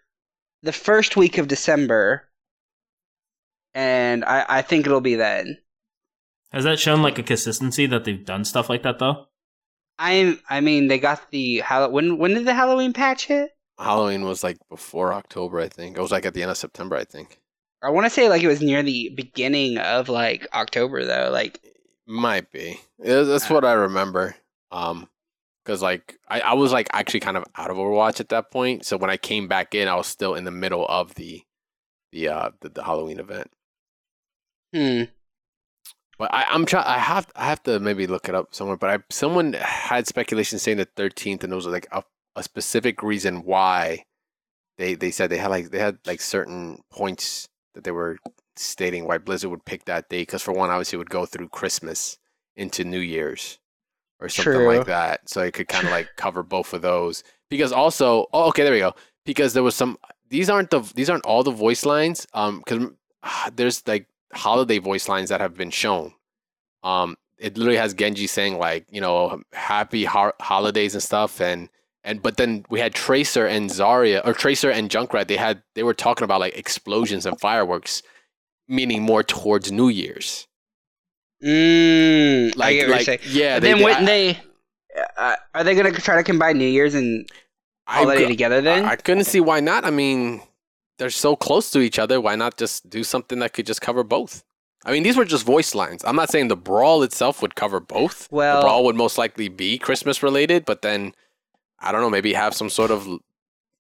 the first week of December, and I I think it'll be then. Has that shown like a consistency that they've done stuff like that though? I I mean they got the Hall- when when did the Halloween patch hit? Halloween was like before October, I think. It was like at the end of September, I think. I want to say like it was near the beginning of like October though. Like Might be. That's what I remember. Um, because like I, I was like actually kind of out of Overwatch at that point. So when I came back in, I was still in the middle of the the uh the, the Halloween event. hmm. But I, I'm trying. I have I have to maybe look it up somewhere. But I someone had speculation saying the 13th, and there was like a, a specific reason why they they said they had like they had like certain points that they were stating why Blizzard would pick that day. Because for one, obviously, it would go through Christmas into New Year's or something True. like that. So it could kind of like cover both of those. Because also, oh, okay, there we go. Because there was some. These aren't the these aren't all the voice lines. Um, because there's like holiday voice lines that have been shown. Um, it literally has Genji saying like, you know, happy ho- holidays and stuff, and and but then we had Tracer and Zarya or Tracer and Junkrat. They had they were talking about like explosions and fireworks, meaning more towards New Year's. Mm, I Like, get what you're saying. yeah, But then they, wouldn't I, they? Uh, are they gonna try to combine New Year's and I, holiday together then? I, I couldn't see why not. I mean, they're so close to each other. Why not just do something that could just cover both? I mean, these were just voice lines. I'm not saying the brawl itself would cover both. Well- the brawl would most likely be Christmas related, but then I don't know, maybe have some sort of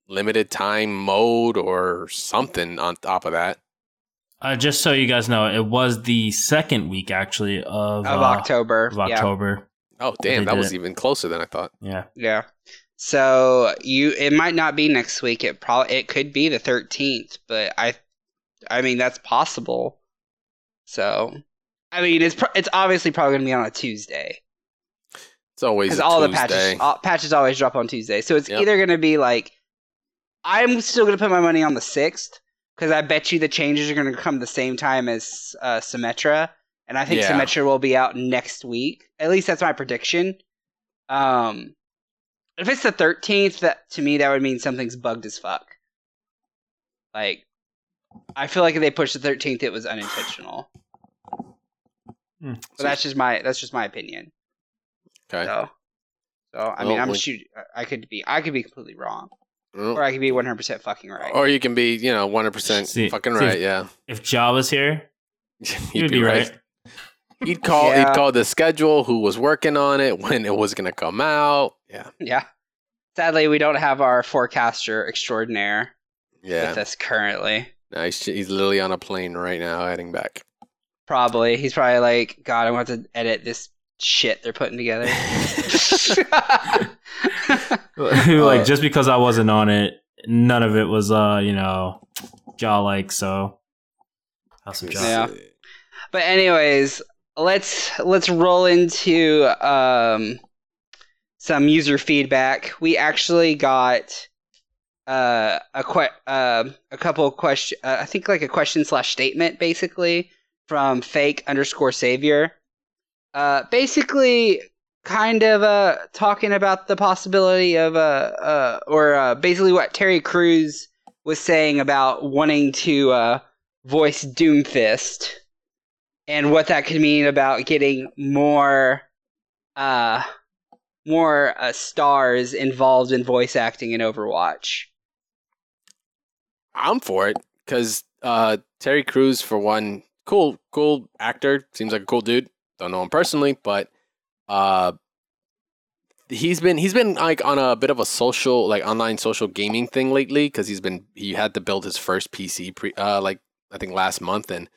limited time mode or something on top of that. Uh, just so you guys know, it was the second week actually of, of uh, October. Of Yeah. October. Oh, damn, that was it. even closer than I thought. Yeah. Yeah. So you, it might not be next week. It probably it could be the thirteenth, but I, I mean that's possible. So, I mean it's pro- it's obviously probably gonna be on a Tuesday It's always because a all the patches all, patches always drop on Tuesday. So it's Yep. either gonna be like, I'm still gonna put my money on the sixth because I bet you the changes are gonna come the same time as uh, Symmetra, and I think Yeah. Symmetra will be out next week. At least that's my prediction. Um, if it's the thirteenth, that to me that would mean something's bugged as fuck. Like, I feel like if they pushed the thirteenth, it was unintentional. Hmm. But that's just my that's just my opinion. Okay. So, so I Well, mean, I'm we- shoot. I could be I could be completely wrong, or I could be 100 percent fucking right. Or you can be, you know, 100% See- fucking see- right. Yeah. If Ja was here, He'd you'd be right. He'd call. Yeah. He'd call the schedule, who was working on it, when it was gonna come out. Yeah, Yeah. Sadly, we don't have our forecaster extraordinaire yeah. with us currently. No, he's, he's literally on a plane right now, heading back. Probably. He's probably like, God, I want to edit this shit they're putting together. like just because I wasn't on it, none of it was uh, you know, jaw like so. House of Ja. Yeah. but anyways, let's let's roll into um some user feedback. We actually got uh, a que- uh, a couple of question. Uh, I think like a question slash statement basically from fake underscore savior. Uh, basically, kind of uh talking about the possibility of uh, uh or uh, basically what Terry Crews was saying about wanting to voice Doomfist and what that could mean about getting more uh more stars involved in voice acting in Overwatch. I'm for it because Terry Crews, for one, cool, cool actor. Seems like a cool dude. Don't know him personally, but uh, he's been he's been like on a bit of a social like online social gaming thing lately because he's been he had to build his first PC pre uh, like I think last month and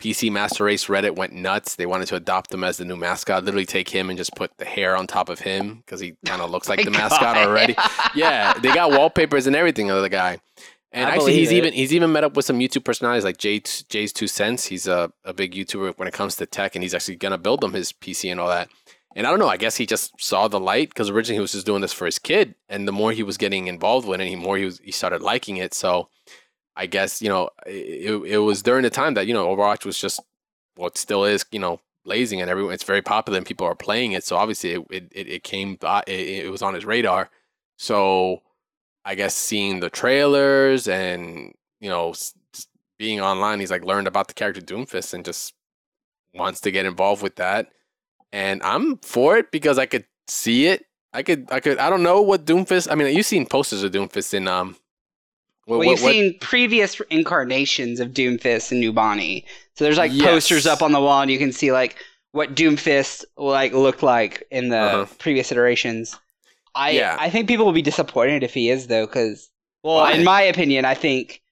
PC Master Race Reddit went nuts. They wanted to adopt him as the new mascot. Literally take him and just put the hair on top of him because he kind of looks like the mascot already yeah, they got wallpapers and everything of the guy. And I actually, he's it. even he's even met up with some YouTube personalities like Jay Jay's Two Cents. He's a, a big YouTuber when it comes to tech, and he's actually gonna build him his PC and all that. And I don't know. I guess he just saw the light because originally he was just doing this for his kid, and the more he was getting involved with it, the more he was he started liking it. So I guess you know it, it was during the time that you know Overwatch was just what well, still is you know blazing and everyone it's very popular and people are playing it. So obviously it it, it, it came uh, it, it was on his radar. So I guess seeing the trailers and you know being online, he's like learned about the character Doomfist and just wants to get involved with that. And I'm for it because I could see it. I could I could I don't know what Doomfist. I mean, you've seen posters of Doomfist in um. What, well, you've what- seen previous incarnations of Doomfist and Numbani. so there's like Yes. posters up on the wall, and you can see like what Doomfist like looked like in the Uh-huh. previous iterations. I Yeah. I think people will be disappointed if he is though, because well, Why? in my opinion, I think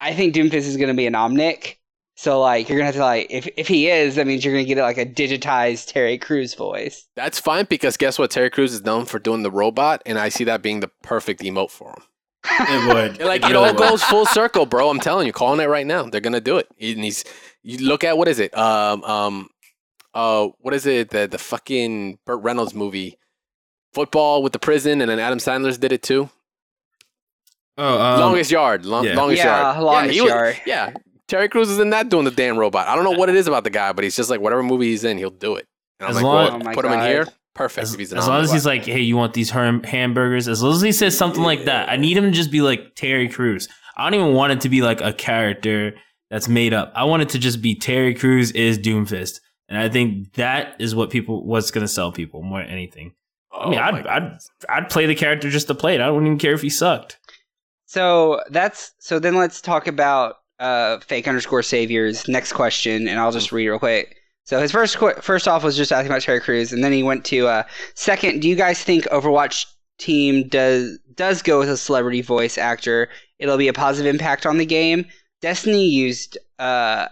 I think Doomfist is going to be an Omnic. So like you're gonna have to like if if he is, that means you're gonna get like a digitized Terry Crews voice. That's fine because guess what? Terry Crews is known for doing the robot, and I see that being the perfect emote for him. It would. Like It it really all would. goes full circle, bro. I'm telling you, calling it right now. They're gonna do it. He- And he's you look at what is it? Um um uh what is it? The the fucking Burt Reynolds movie, football with the prison, and then Adam Sandler's did it too. Oh, um, longest yard, long, yeah. longest Yeah, yard, Longest he was- yeah, Terry Crews is in that doing the damn robot. I don't know what it is about the guy, but he's just like whatever movie he's in, he'll do it. And I'm As like, long- well, Oh my put him in here, perfect. As, if he's an as long as he's like, hey, you want these ham- hamburgers? As long as he says something like that, I need him to just be like Terry Crews. I don't even want it to be like a character that's made up. I want it to just be Terry Crews is Doomfist, and I think that is what people what's going to sell people more than anything. I mean, Oh I'd, I'd I'd play the character just to play it. I wouldn't even care if he sucked. So that's so. Then let's talk about uh, fake underscore saviors. Next question, and I'll just read real quick. So his first qu- first off was just asking about Terry Crews, and then he went to uh, second. Do you guys think Overwatch team does does go with a celebrity voice actor? It'll be a positive impact on the game. Destiny used uh,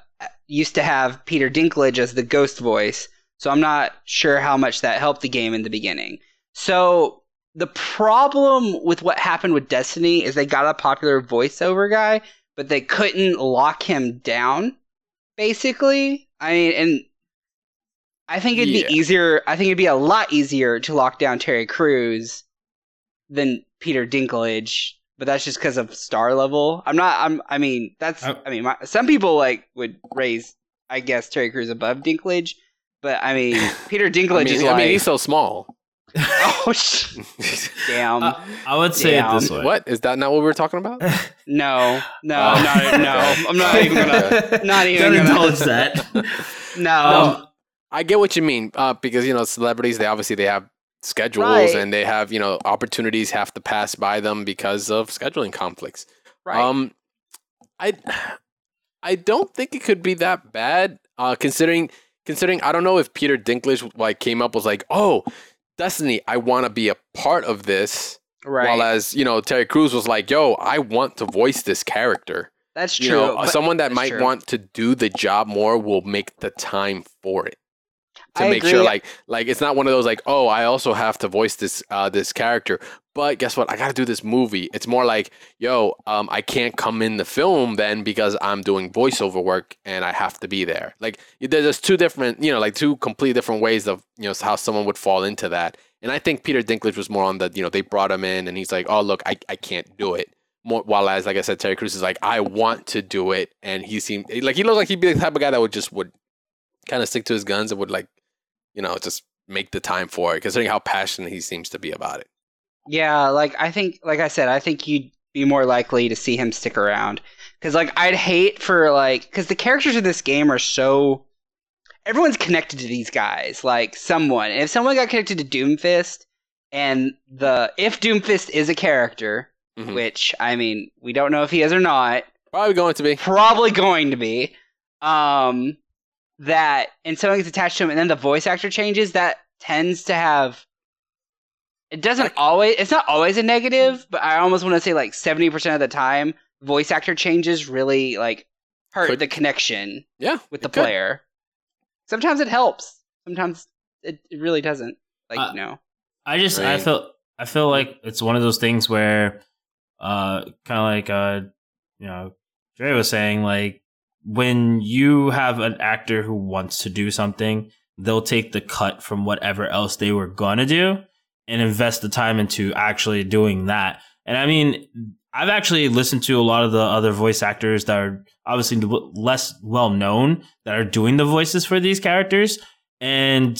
used to have Peter Dinklage as the ghost voice, so I'm not sure how much that helped the game in the beginning. So the problem with what happened with Destiny is they got a popular voiceover guy, but they couldn't lock him down. Basically, I mean, and I think it'd Yeah. be easier. I think it'd be a lot easier to lock down Terry Crews than Peter Dinklage. But that's just because of star level. I'm not. I'm. I mean, that's. I- I mean, my, some people like would raise, I guess, Terry Crews above Dinklage. But I mean, Peter Dinklage I mean, is I like. mean, he's so small. Oh, sh- damn. I, I would say Damn. it this way. what is that? Not what we were talking about? no, no, Oh. not, no. I'm not even gonna. Not even Don't gonna- indulge that. No. Um, I get what you mean, uh, because you know celebrities. They obviously they have schedules Right. and they have you know opportunities have to pass by them because of scheduling conflicts. right. Um, I I don't think it could be that bad. Uh, considering considering I don't know if Peter Dinklage like came up was like, oh, Destiny, I want to be a part of this. right. While as you know, Terry Crews was like, yo, I want to voice this character. That's true. You know, someone that might true. want to do the job more will make the time for it to I make sure like like it's not one of those like oh I also have to voice this uh this character. But guess what? I got to do this movie. It's more like yo um I can't come in the film then because I'm doing voiceover work and I have to be there. Like there- there's two different you know like two completely different ways of you know how someone would fall into that. And I think Peter Dinklage was more on the you know they brought him in and he's like oh look I, I can't do it. More, while as like I said Terry Crews is like I want to do it. And he seemed like he looked like he'd be the type of guy that would just would kind of stick to his guns and would like you know, just make the time for it, considering how passionate he seems to be about it. Yeah, like I think, like I said, I think you'd be more likely to see him stick around. Because like I'd hate for like, because the characters of this game are so. Everyone's connected to these guys, like someone. If someone got connected to Doomfist, and the if Doomfist is a character, Mhm. which I mean, we don't know if he is or not, Probably going to be. probably going to be um that and someone gets attached to him and then the voice actor changes that tends to have it doesn't always it's not always a negative but i almost want to say like 70% of the time voice actor changes really like hurt Could- the connection Yeah, with the it could. player. Sometimes it helps. Sometimes it, it really doesn't. Like Uh, you know I just I feel I feel like it's one of those things where uh kind of like uh you know Dre was saying like when you have an actor who wants to do something they'll take the cut from whatever else they were gonna do and invest the time into actually doing that and I mean I've actually listened to a lot of the other voice actors that are obviously less well known that are doing the voices for these characters and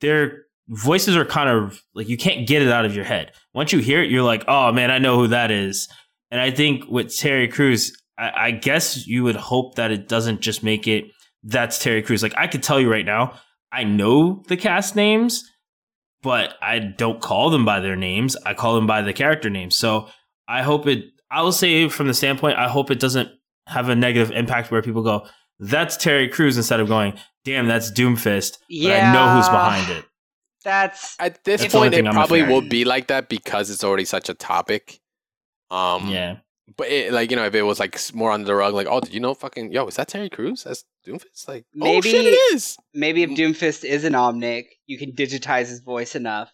their voices are kind of like you can't get it out of your head. Once you hear it, you're like, oh man, I know who that is. And I think with Terry Crews, I, I guess you would hope that it doesn't just make it that's Terry Crews. Like I could tell you right now, I know the cast names, but I don't call them by their names. I call them by the character names. So I hope it. I will say from the standpoint, I hope it doesn't have a negative impact where people go, "That's Terry Crews," instead of going, "Damn, that's Doomfist." But I know who's behind it. that's At this That's the only point, it thing I'm probably will be like that because it's already such a topic. Um, Yeah. But it, like you know, if it was like more under the rug, like, oh, did you know, fucking, yo, is that Terry Crews? That's Doomfist. Like, oh shit, Maybe- it is. maybe if Doomfist is an Omnic, you can digitize his voice enough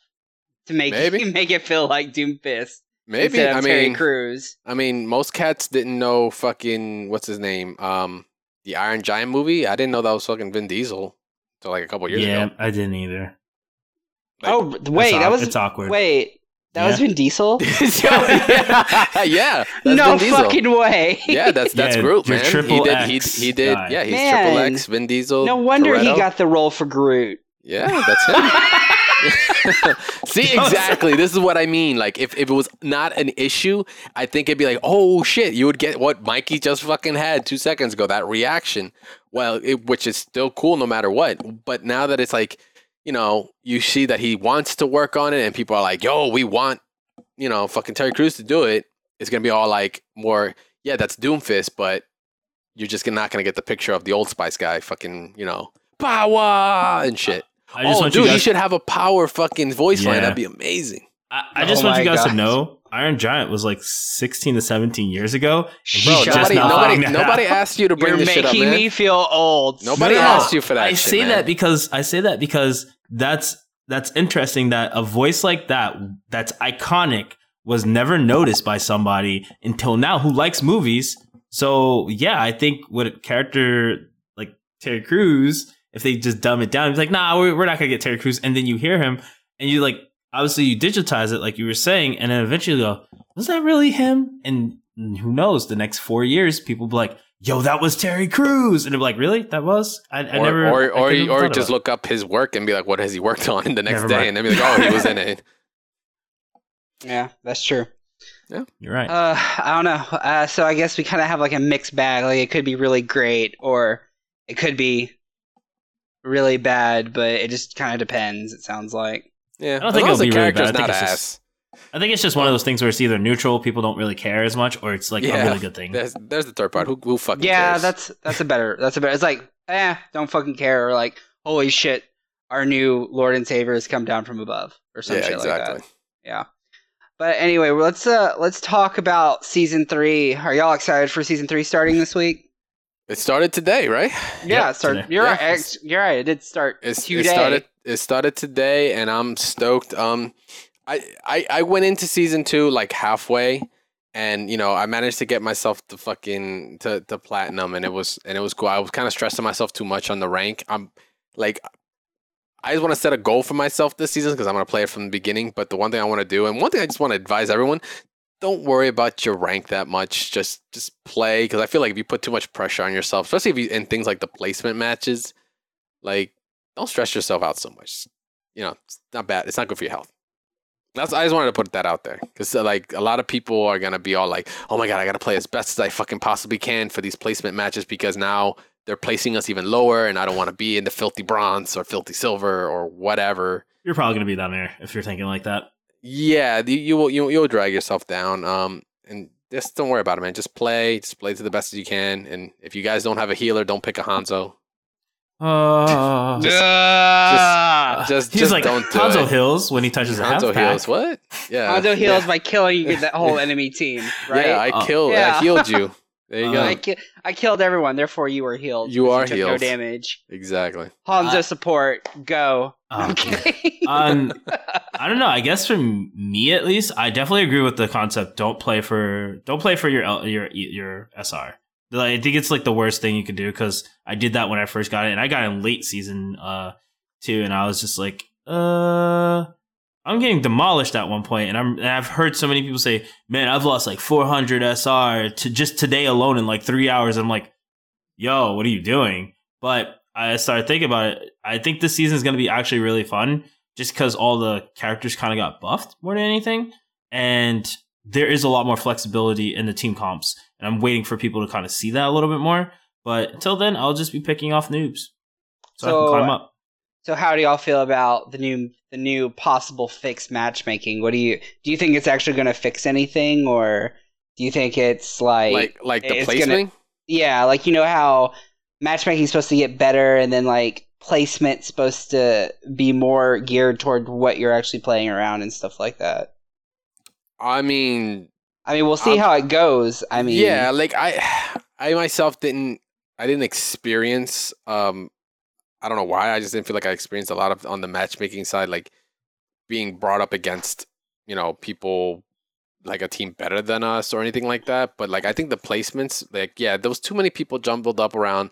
to make Maybe. make it feel like Doomfist Maybe. instead of I Terry mean, Crews. I mean, most cats didn't know fucking what's his name, um, the Iron Giant movie. I didn't know that was fucking Vin Diesel until like a couple years Yeah, ago. Yeah, I didn't either. Like- oh wait, It's that was it's awkward. Wait, that was Yeah. Vin Diesel. yeah, yeah, that's no Vin Diesel. fucking way. Yeah, that's that's Yeah, Groot, your man. he triple did. X he he did. guy. Yeah, he's triple X. Vin Diesel. no wonder he got the role for Groot. Yeah, that's him. See, exactly. This is what I mean. Like, if, if it was not an issue, I think it'd be like, oh shit, you would get what Mikey just fucking had two seconds ago. That reaction. Well, it, which is still cool no matter what. But now that it's like, you know, you see that he wants to work on it, and people are like, yo, we want, you know, fucking Terry Crews to do it. It's gonna be all like more, yeah, that's Doomfist, but you're just not gonna get the picture of the Old Spice guy, fucking, you know, power and shit. I just oh, want dude, you he should have a power fucking voice line. That'd be amazing. I, I just Oh want you my guys to know Iron Giant was like 16 to 17 years ago. and he's Bro, just nobody, nobody, nobody asked you to bring You're this shit up, making me feel old. Nobody No, no, asked you for that I shit, say man. that because I say that because that's that's interesting that a voice like that that's iconic was never noticed by somebody until now who likes movies. So yeah, I think with a character like Terry Crews, if they just dumb it down, it's like, nah, we're, we're not gonna get Terry Crews, and then you hear him and you like obviously you digitize it like you were saying, and then eventually you go, was that really him? And who knows? The next four years, people be like, "Yo, that was Terry Crews," and they're like, "Really? That was?" I, I or never, or I or, couldn't or just look up his work and be like, what has he worked on the next Never day, mind. and then be like, oh, he was in it. Yeah, that's true. it. You're right. Uh, I don't know. Uh, so I guess we kind of have like a mixed bag. Like it could be really great, or it could be really bad. But it just kind of depends. It sounds like. Yeah, I don't as think it'll be really character's bad. I think it's ass. I think it's just one of those things where it's either neutral, people don't really care as much, or it's like Yeah. a really good thing. There's, there's the third part. Who, who fucking Yeah, cares? that's that's a better. That's a better. It's like, eh, don't fucking care. Or like, holy shit, our new Lord and Savior has come down from above, or some yeah, shit exactly. like that. Yeah. But anyway, let's uh let's talk about season three. Are y'all excited for season three starting this week? It started today, right? Yeah, Yep, it started. today. You're Yeah, right. You're right. It did start It's, today. it started. It started today, and I'm stoked. Um, I, I I went into season two like halfway, and you know I managed to get myself to fucking to, to platinum, and it was and it was cool. I was kind of stressing myself too much on the rank. I'm like. I just want to set a goal for myself this season because I'm going to play it from the beginning. But the one thing I want to do, and one thing I just want to advise everyone, don't worry about your rank that much. Just just play because I feel like if you put too much pressure on yourself, especially if you in things like the placement matches, like don't stress yourself out so much. You know, it's not bad. It's not good for your health. That's I just wanted to put that out there because uh, like a lot of people are gonna be all like, "Oh my god, I gotta play as best as I fucking possibly can for these placement matches because now they're placing us even lower, and I don't want to be in the filthy bronze or filthy silver or whatever." You're probably gonna be down there if you're thinking like that. Yeah, you you will you, you'll drag yourself down. Um, and just don't worry about it, man. Just play, just play to the best as you can. And if you guys don't have a healer, don't pick a Hanzo. Uh, Ah! Just he's just like don't do Hanzo it. Hills when he touches a Hanzo pack. heals. What? Yeah. Hanzo heals Yeah. by killing that whole enemy team, right? Yeah, I killed. Yeah. I healed you. There you Uh, go. I, ki- I killed everyone, therefore you were healed. You because are took No damage. exactly. Hanzo Uh, support, go. Oh, I'm. Um, I don't know. I guess for me at least, I definitely agree with the concept. Don't play for don't play for your L- your your SR. Like, I think it's like the worst thing you could do because I did that when I first got it, and I got it in late season uh two, and I was just like, uh, I'm getting demolished at one point, and I'm and I've heard so many people say, man, I've lost like 400 SR to just today alone in like three hours. I'm like, yo, what are you doing? But I started thinking about it. I think this season is going to be actually really fun just because all the characters kind of got buffed more than anything. And there is a lot more flexibility in the team comps. And I'm waiting for people to kind of see that a little bit more. But until then, I'll just be picking off noobs. So, I can climb uh, up. so how do y'all feel about the new the new possible fix matchmaking? What do you do you think it's actually gonna fix anything or do you think it's like, Like like the it's gonna- placement. yeah, like you know how matchmaking is supposed to get better and then like placement's supposed to be more geared toward what you're actually playing around and stuff like that. I mean, I mean, we'll see Um, how it goes. I mean, yeah, like I I myself didn't I didn't experience um I don't know why I just didn't feel like I experienced a lot of on the matchmaking side like being brought up against you know people like a team better than us or anything like that but like I think the placements like yeah there was too many people jumbled up around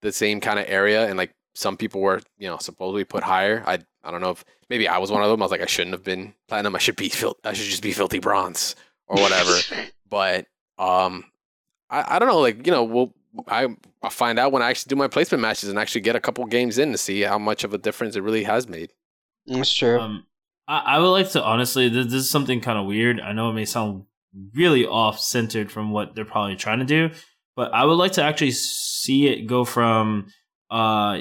the same kind of area and like some people were you know supposedly put higher. I I don't know if maybe I was one of them I was like I shouldn't have been platinum I should be fil- I should just be filthy bronze or whatever but um I, I don't know like you know we'll I I'll find out when I actually do my placement matches and actually get a couple games in to see how much of a difference it really has made. That's true. Um, I, I would like to honestly. This, this is something kind of weird. I know it may sound really off centered from what they're probably trying to do, but I would like to actually see it go from. Uh,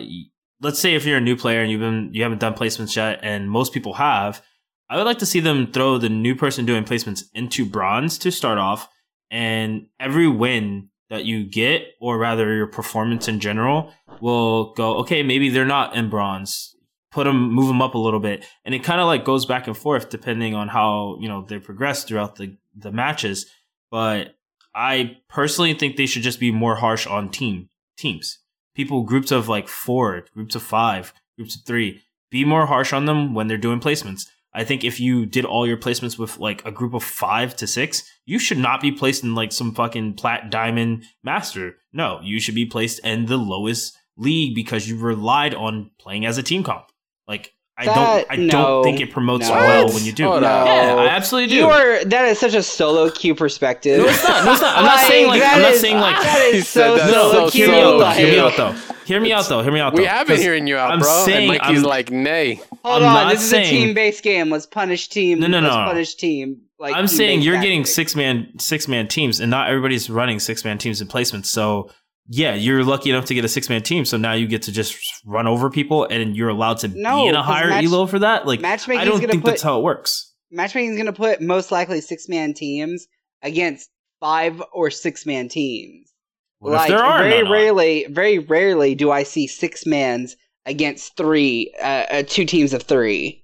let's say if you're a new player and you've been you haven't done placements yet, and most people have. I would like to see them throw the new person doing placements into bronze to start off, and every win that you get, or rather your performance in general, will go. Okay, maybe they're not in bronze put them, move them up a little bit, and it kind of like goes back and forth depending on how you know they progress throughout the the matches. But I personally think they should just be more harsh on team teams, people, groups of like four, groups of five, groups of three. Be more harsh on them when they're doing placements. I think if you did all your placements with like a group of five to six, you should not be placed in like some fucking plat diamond master. No, you should be placed in the lowest league because you relied on playing as a team comp. Like I That- don't. I no, don't think it promotes no. well when you do. Hold No. Yeah, I absolutely do. You are that is such a solo queue perspective. No, it's not. No, it's not. I'm not saying like. that I'm not is- saying like. that He said so that's No, solo so queue. hear me out though. Hear me out though. Hear me out though. Hear me out though. We have been 'cause hearing you out, I'm bro. saying and Mikey's I'm- like, nay. Hold I'm on, not this is saying- a team-based game. Let's punish team. No, no, Let's no. punish team. Like I'm saying team-based you're getting six man six man teams, and not everybody's running six man teams in placements. So yeah, you're lucky enough to get a six man team. So now you get to just run over people, and you're allowed to No, be in a higher match- elo for that. Like I matchmaking's don't gonna think put that's how it works. matchmaking's going to put most likely six-man teams against five or six-man teams. What like if there are very none on? rarely, very rarely do I see six mans against three, uh, uh, two teams of three.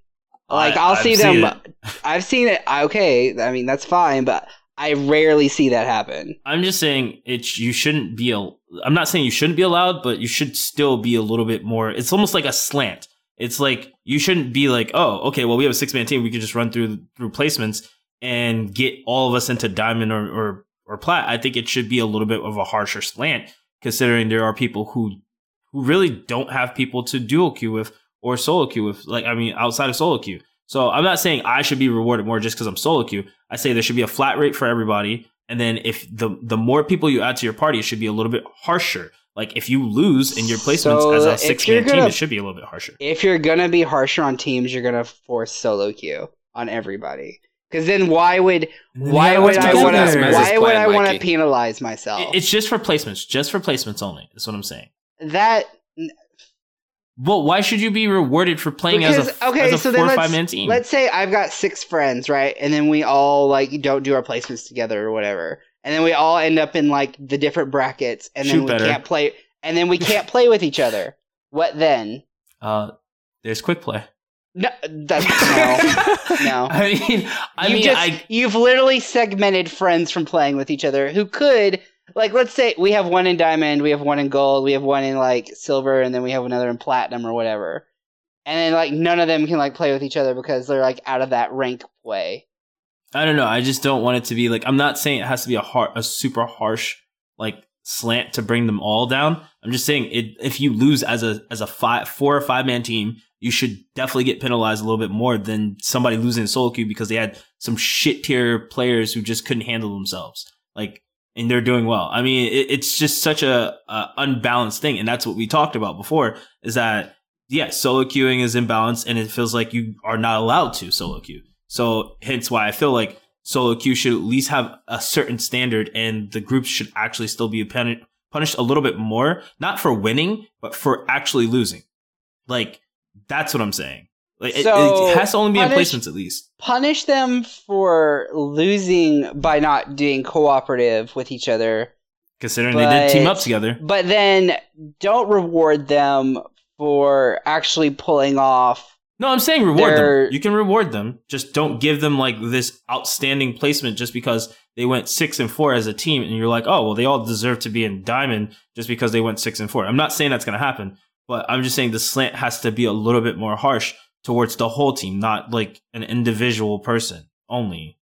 Like I- I, will see them. I've seen it. Okay, I mean that's fine, but I rarely see that happen. I'm just saying it's You shouldn't be. A, I'm not saying you shouldn't be allowed, but you should still be a little bit more. It's almost like a slant. It's like you shouldn't be like, oh, okay, well we have a six man team. We could just run through through placements and get all of us into diamond or or or plat. I think it should be a little bit of a harsher slant, considering there are people who who really don't have people to dual queue with or solo queue with. Like I mean, outside of solo queue. So I'm not saying I should be rewarded more just because I'm solo queue. I say there should be a flat rate for everybody, and then if the the more people you add to your party, it should be a little bit harsher. Like if you lose in your placements So, as a six you're man team, gonna- it should be a little bit harsher. If you're gonna be harsher on teams, you're gonna force solo queue on everybody. Because then why would why Yeah, would I want to why would plan, I want to penalize myself? It- It's just for placements, just for placements only. That's what I'm saying. that Well, why should you be rewarded for playing as Because- a okay, as a so four then or let's- five man team? Let's say I've got six friends, right? And then we all like don't do our placements together or whatever. And then we all end up in like the different brackets and then Shoot we better. can't play and then we can't play with each other. What then? Uh, there's quick play. No, that's no. No. I mean, I you mean, just I you've literally segmented friends from playing with each other who could like let's say we have one in diamond, we have one in gold, we have one in like silver, and then we have another in platinum or whatever. And then like none of them can like play with each other because they're like out of that rank play. I don't know. I just don't want it to be like. I'm not saying it has to be a hard, a super harsh like slant to bring them all down. I'm just saying it. If you lose as a as a five, four or five man team, you should definitely get penalized a little bit more than somebody losing solo queue because they had some shit tier players who just couldn't handle themselves. Like, and they're doing well. I mean, it, it's just such a, a unbalanced thing, and that's what we talked about before. Is that yeah, solo queuing is imbalanced, and it feels like you are not allowed to solo queue. So hence why I feel like solo queue should at least have a certain standard and the groups should actually still be pun- punished a little bit more, not for winning, but for actually losing. Like that's what I'm saying. Like it- So, it, has to only be in punish- placements at least. Punish them for losing by not doing cooperative with each other, Considering they did team up together. but then don't reward them for actually pulling off No, I'm saying reward They're- them. You can reward them. Just don't give them like this outstanding placement just because they went six and four as a team, and you're like, oh well, they all deserve to be in diamond just because they went six and four. I'm not saying that's gonna happen, but I'm just saying the slant has to be a little bit more harsh towards the whole team, not like an individual person only.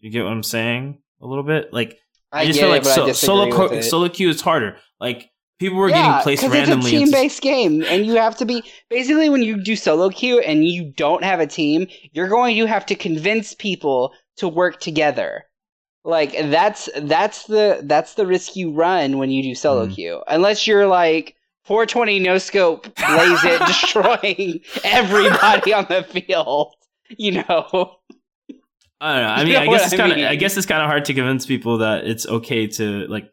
You get what I'm saying? A little bit, like I, just feel it, like so, solo co- solo queue is harder. Like people were Yeah, getting placed randomly. It's a team-based game, and you have to be basically when you do solo queue and you don't have a team, you're going to have to convince people to work together. Like that's that's the that's the risk you run when you do solo Mhm. queue, unless you're like 420 no scope lays it destroying everybody on the field. You know, I don't know. I You mean, know I guess it's kind of. I guess it's kind of hard to convince people that it's okay to like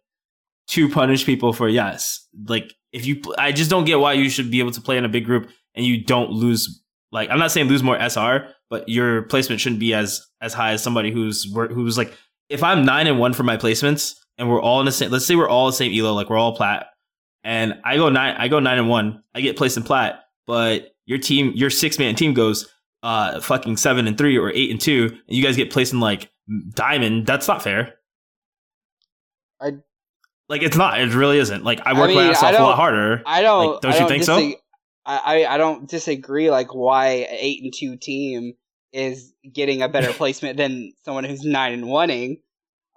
to punish people for yes. Like if you, I just don't get why you should be able to play in a big group and you don't lose. Like I'm not saying lose more SR, but your placement shouldn't be as as high as somebody who's who's like. If I'm nine and one for my placements and we're all in the same, let's say we're all the same elo, like we're all plat, and I go nine, I go nine and one, I get placed in plat, but your team, your six man team goes uh fucking seven and three or eight and two, and you guys get placed in like diamond. That's not fair. I- like it's not. It really isn't. Like I work mean, my ass off a lot harder. I don't. Like, don't I you think so? I, I I don't disagree. Like why an eight and two team is getting a better placement than someone who's nine and oneing.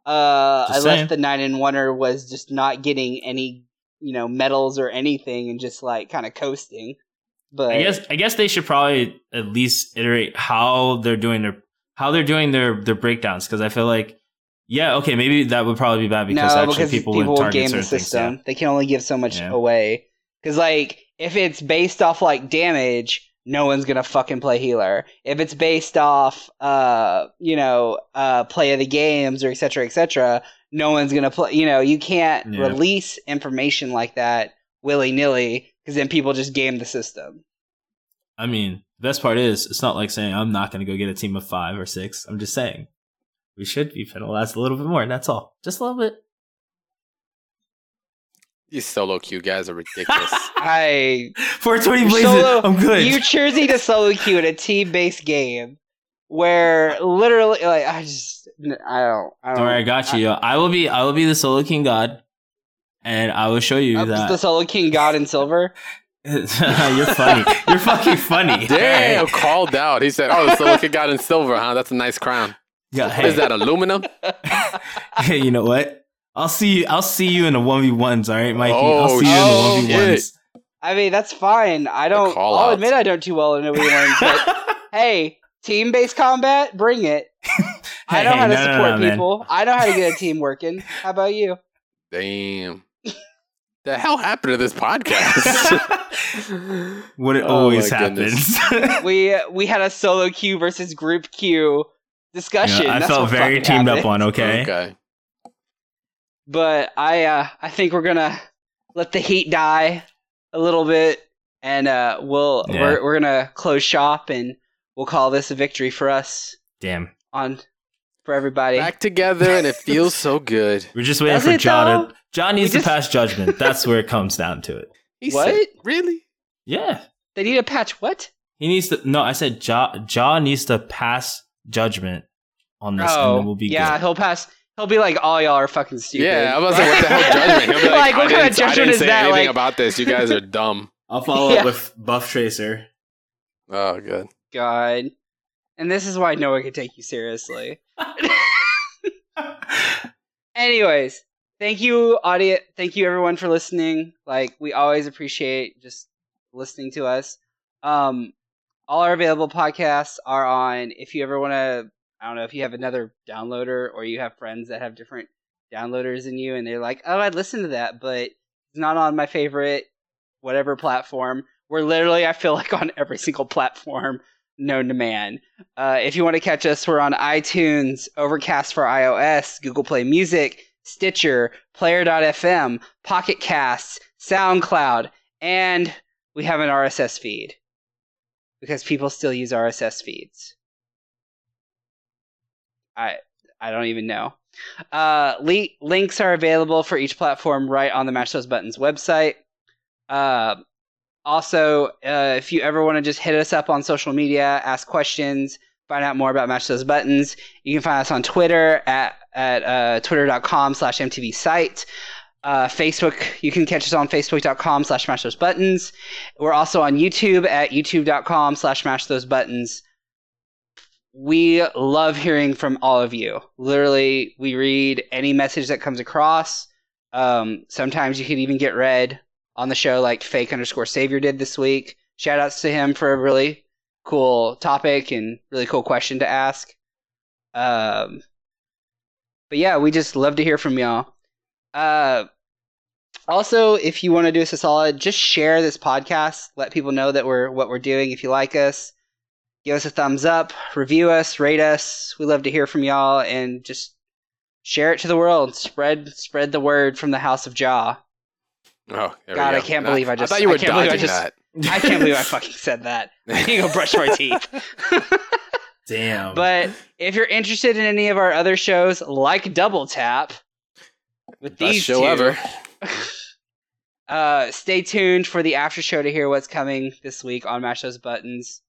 Uh, Just unless saying. the nine and oneer was just not getting any, you know, medals or anything, and just like kind of coasting. But I guess I guess they should probably at least iterate how they're doing their how they're doing their their breakdowns because I feel like yeah okay maybe that would probably be bad because no, actually because people, people, would game the system. things. They can only give so much Yeah. away. Because like if it's based off like damage, no one's gonna fucking play healer. If it's based off uh you know uh play of the games or etc etc, no one's gonna play. You know you can't Yeah. release information like that willy nilly because then people just game the system. I mean, the best part is it's not like saying I'm not going to go get a team of five or six. I'm just saying we should be penalized a little bit more, and that's all. Just a little bit. These solo queue guys are ridiculous. I 420 You're solo- it. I'm good. you choosing to solo queue in a team based game where literally like I just I don't I don't Don't worry, I got you. yo. I will be I will be the solo king god, and I will show you that the solo king god in silver. you're funny. You're fucking funny. Damn, called out. He said, "Oh, the solo king god in silver, huh? That's a nice crown. Yeah, hey, is that aluminum? hey, you know what? I'll see you. I'll see you in the one v ones. All right, Mikey. I'll Oh, see you oh, in the one v ones. I mean that's fine. I don't. I'll outs. admit I don't do well in every one, but hey, team based combat, bring it. I know Hey, how to no, no, support no, man. people. I know how to get a team working. How about you? Damn. the hell happened to this podcast? what it Oh always happens. We we had a solo queue versus group queue discussion. Yeah, I That's felt very fucking teamed up on. Okay. okay. But I uh, I think we're gonna let the heat die a little bit, and uh, we'll Yeah. we're we're gonna close shop, and we'll call this a victory for us Damn. on for everybody. Back together, and it feels so good. We're just waiting Does for John. though? To, John needs just- to pass judgment. That's where it comes down to it. He What? said- really? Yeah. They need a patch. What? He needs to. No, I said John. John needs to pass judgment on this, and oh, then we'll be yeah. good. He'll pass. He'll be like, all y'all are fucking stupid. Yeah, I was like, what the hell judgment? He'll be like, Like, what I kind of didn't- I judgment didn't is say that? anything Like- about this. You guys are dumb. I'll follow Yeah. up with Buff Tracer. Oh, good. God. And this is why no one can take you seriously. Anyways, thank you, audience. Thank you, everyone, for listening. Like, we always appreciate just listening to us. Um, all our available podcasts are on. If you ever want to, I don't know, if you have another downloader or you have friends that have different downloaders than you, and they're like, "Oh, I'd listen to that," but it's not on my favorite whatever platform. We're literally, I feel like, on every single platform known to man. Uh, if you want to catch us, we're on iTunes, Overcast for iOS, Google Play Music, Stitcher, Player.fm, Pocket Casts, SoundCloud, and we have an RSS feed because people still use RSS feeds. I I don't even know. Uh, le- links are available for each platform right on the Mash Those Buttons website. Uh, also, uh, if you ever want to just hit us up on social media, ask questions, find out more about Mash Those Buttons, you can find us on Twitter at, at uh, twitter.com slash MTV site. Uh, Facebook, you can catch us on facebook.com slash mash those buttons. We're also on YouTube at youtube.com slash mash those buttons. We love hearing from all of you. Literally, we read any message that comes across. Um, sometimes you can even get read on the show like fake underscore savior did this week. Shout outs to him for a really cool topic and really cool question to ask. Um, but yeah, we just love to hear from y'all. Uh, also, if you want to do us a solid, just share this podcast. Let people know that we're what we're doing. If you like us, give us a thumbs up, review us, rate us. We love to hear from y'all, and just share it to the world. Spread spread the word from the House of Jaw. Oh, God, I can't believe I just- I thought you were can't I dodging just- that. I can't believe I fucking said that. I need to go brush my teeth. Damn. But if you're interested in any of our other shows, like Double Tap, with Best these show two, ever. uh, stay tuned for the after show to hear what's coming this week on Mash Those Buttons.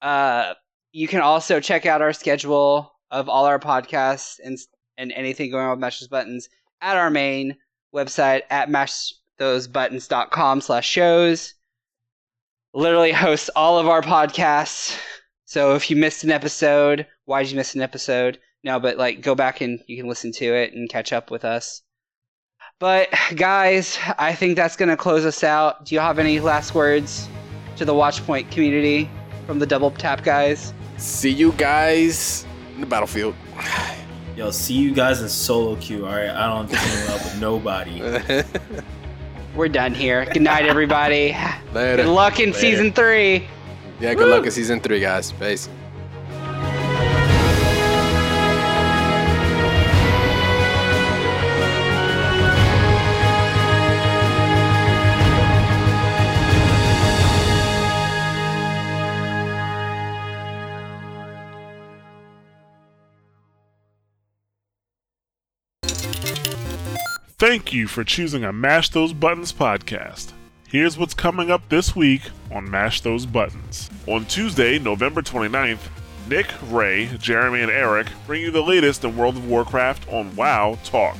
Uh, you can also check out our schedule of all our podcasts and and anything going on with Mash Those Buttons at our main website at mashthosebuttons.com slash shows. Literally hosts all of our podcasts. So if you missed an episode, why did you miss an episode? No, but like go back and you can listen to it and catch up with us. But guys, I think that's gonna close us out. Do you have any last words, to the Watchpoint community from the Double Tap guys. See you guys in the battlefield. Yo, see you guys in solo queue. All right, I don't team up with nobody. We're done here. Good night, everybody. Later. Good luck in Later. season three. Yeah, good luck in season three, guys. Peace. Thank you for choosing a Mash Those Buttons podcast. Here's what's coming up this week on Mash Those Buttons. On Tuesday, November 29th, Nick, Ray, Jeremy, and Eric bring you the latest in World of Warcraft on WoW Talk.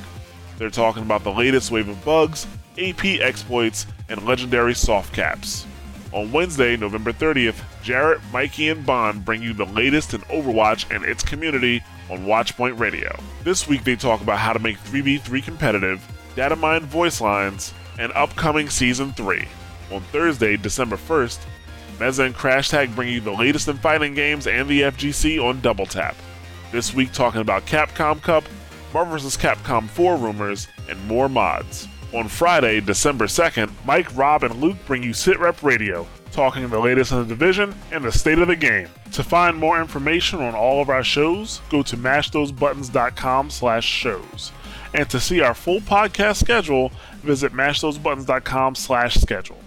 They're talking about the latest wave of bugs, AP exploits, and legendary soft caps. On Wednesday, November 30th, Jarrett, Mikey, and Bond bring you the latest in Overwatch and its community on Watchpoint Radio. This week, they talk about how to make 3v3 competitive, data mine voice lines, and upcoming Season 3. On Thursday, December 1st, Meza and Crash Tag bring you the latest in fighting games and the FGC on Double Tap. This week, talking about Capcom Cup, Marvel vs. Capcom 4 rumors, and more mods. On Friday, December 2nd, Mike, Rob, and Luke bring you SitRep Radio, talking the latest in the division and the state of the game. To find more information on all of our shows, go to mashthosebuttons.com slash shows. And to see our full podcast schedule, visit mashthosebuttons.com slash schedule.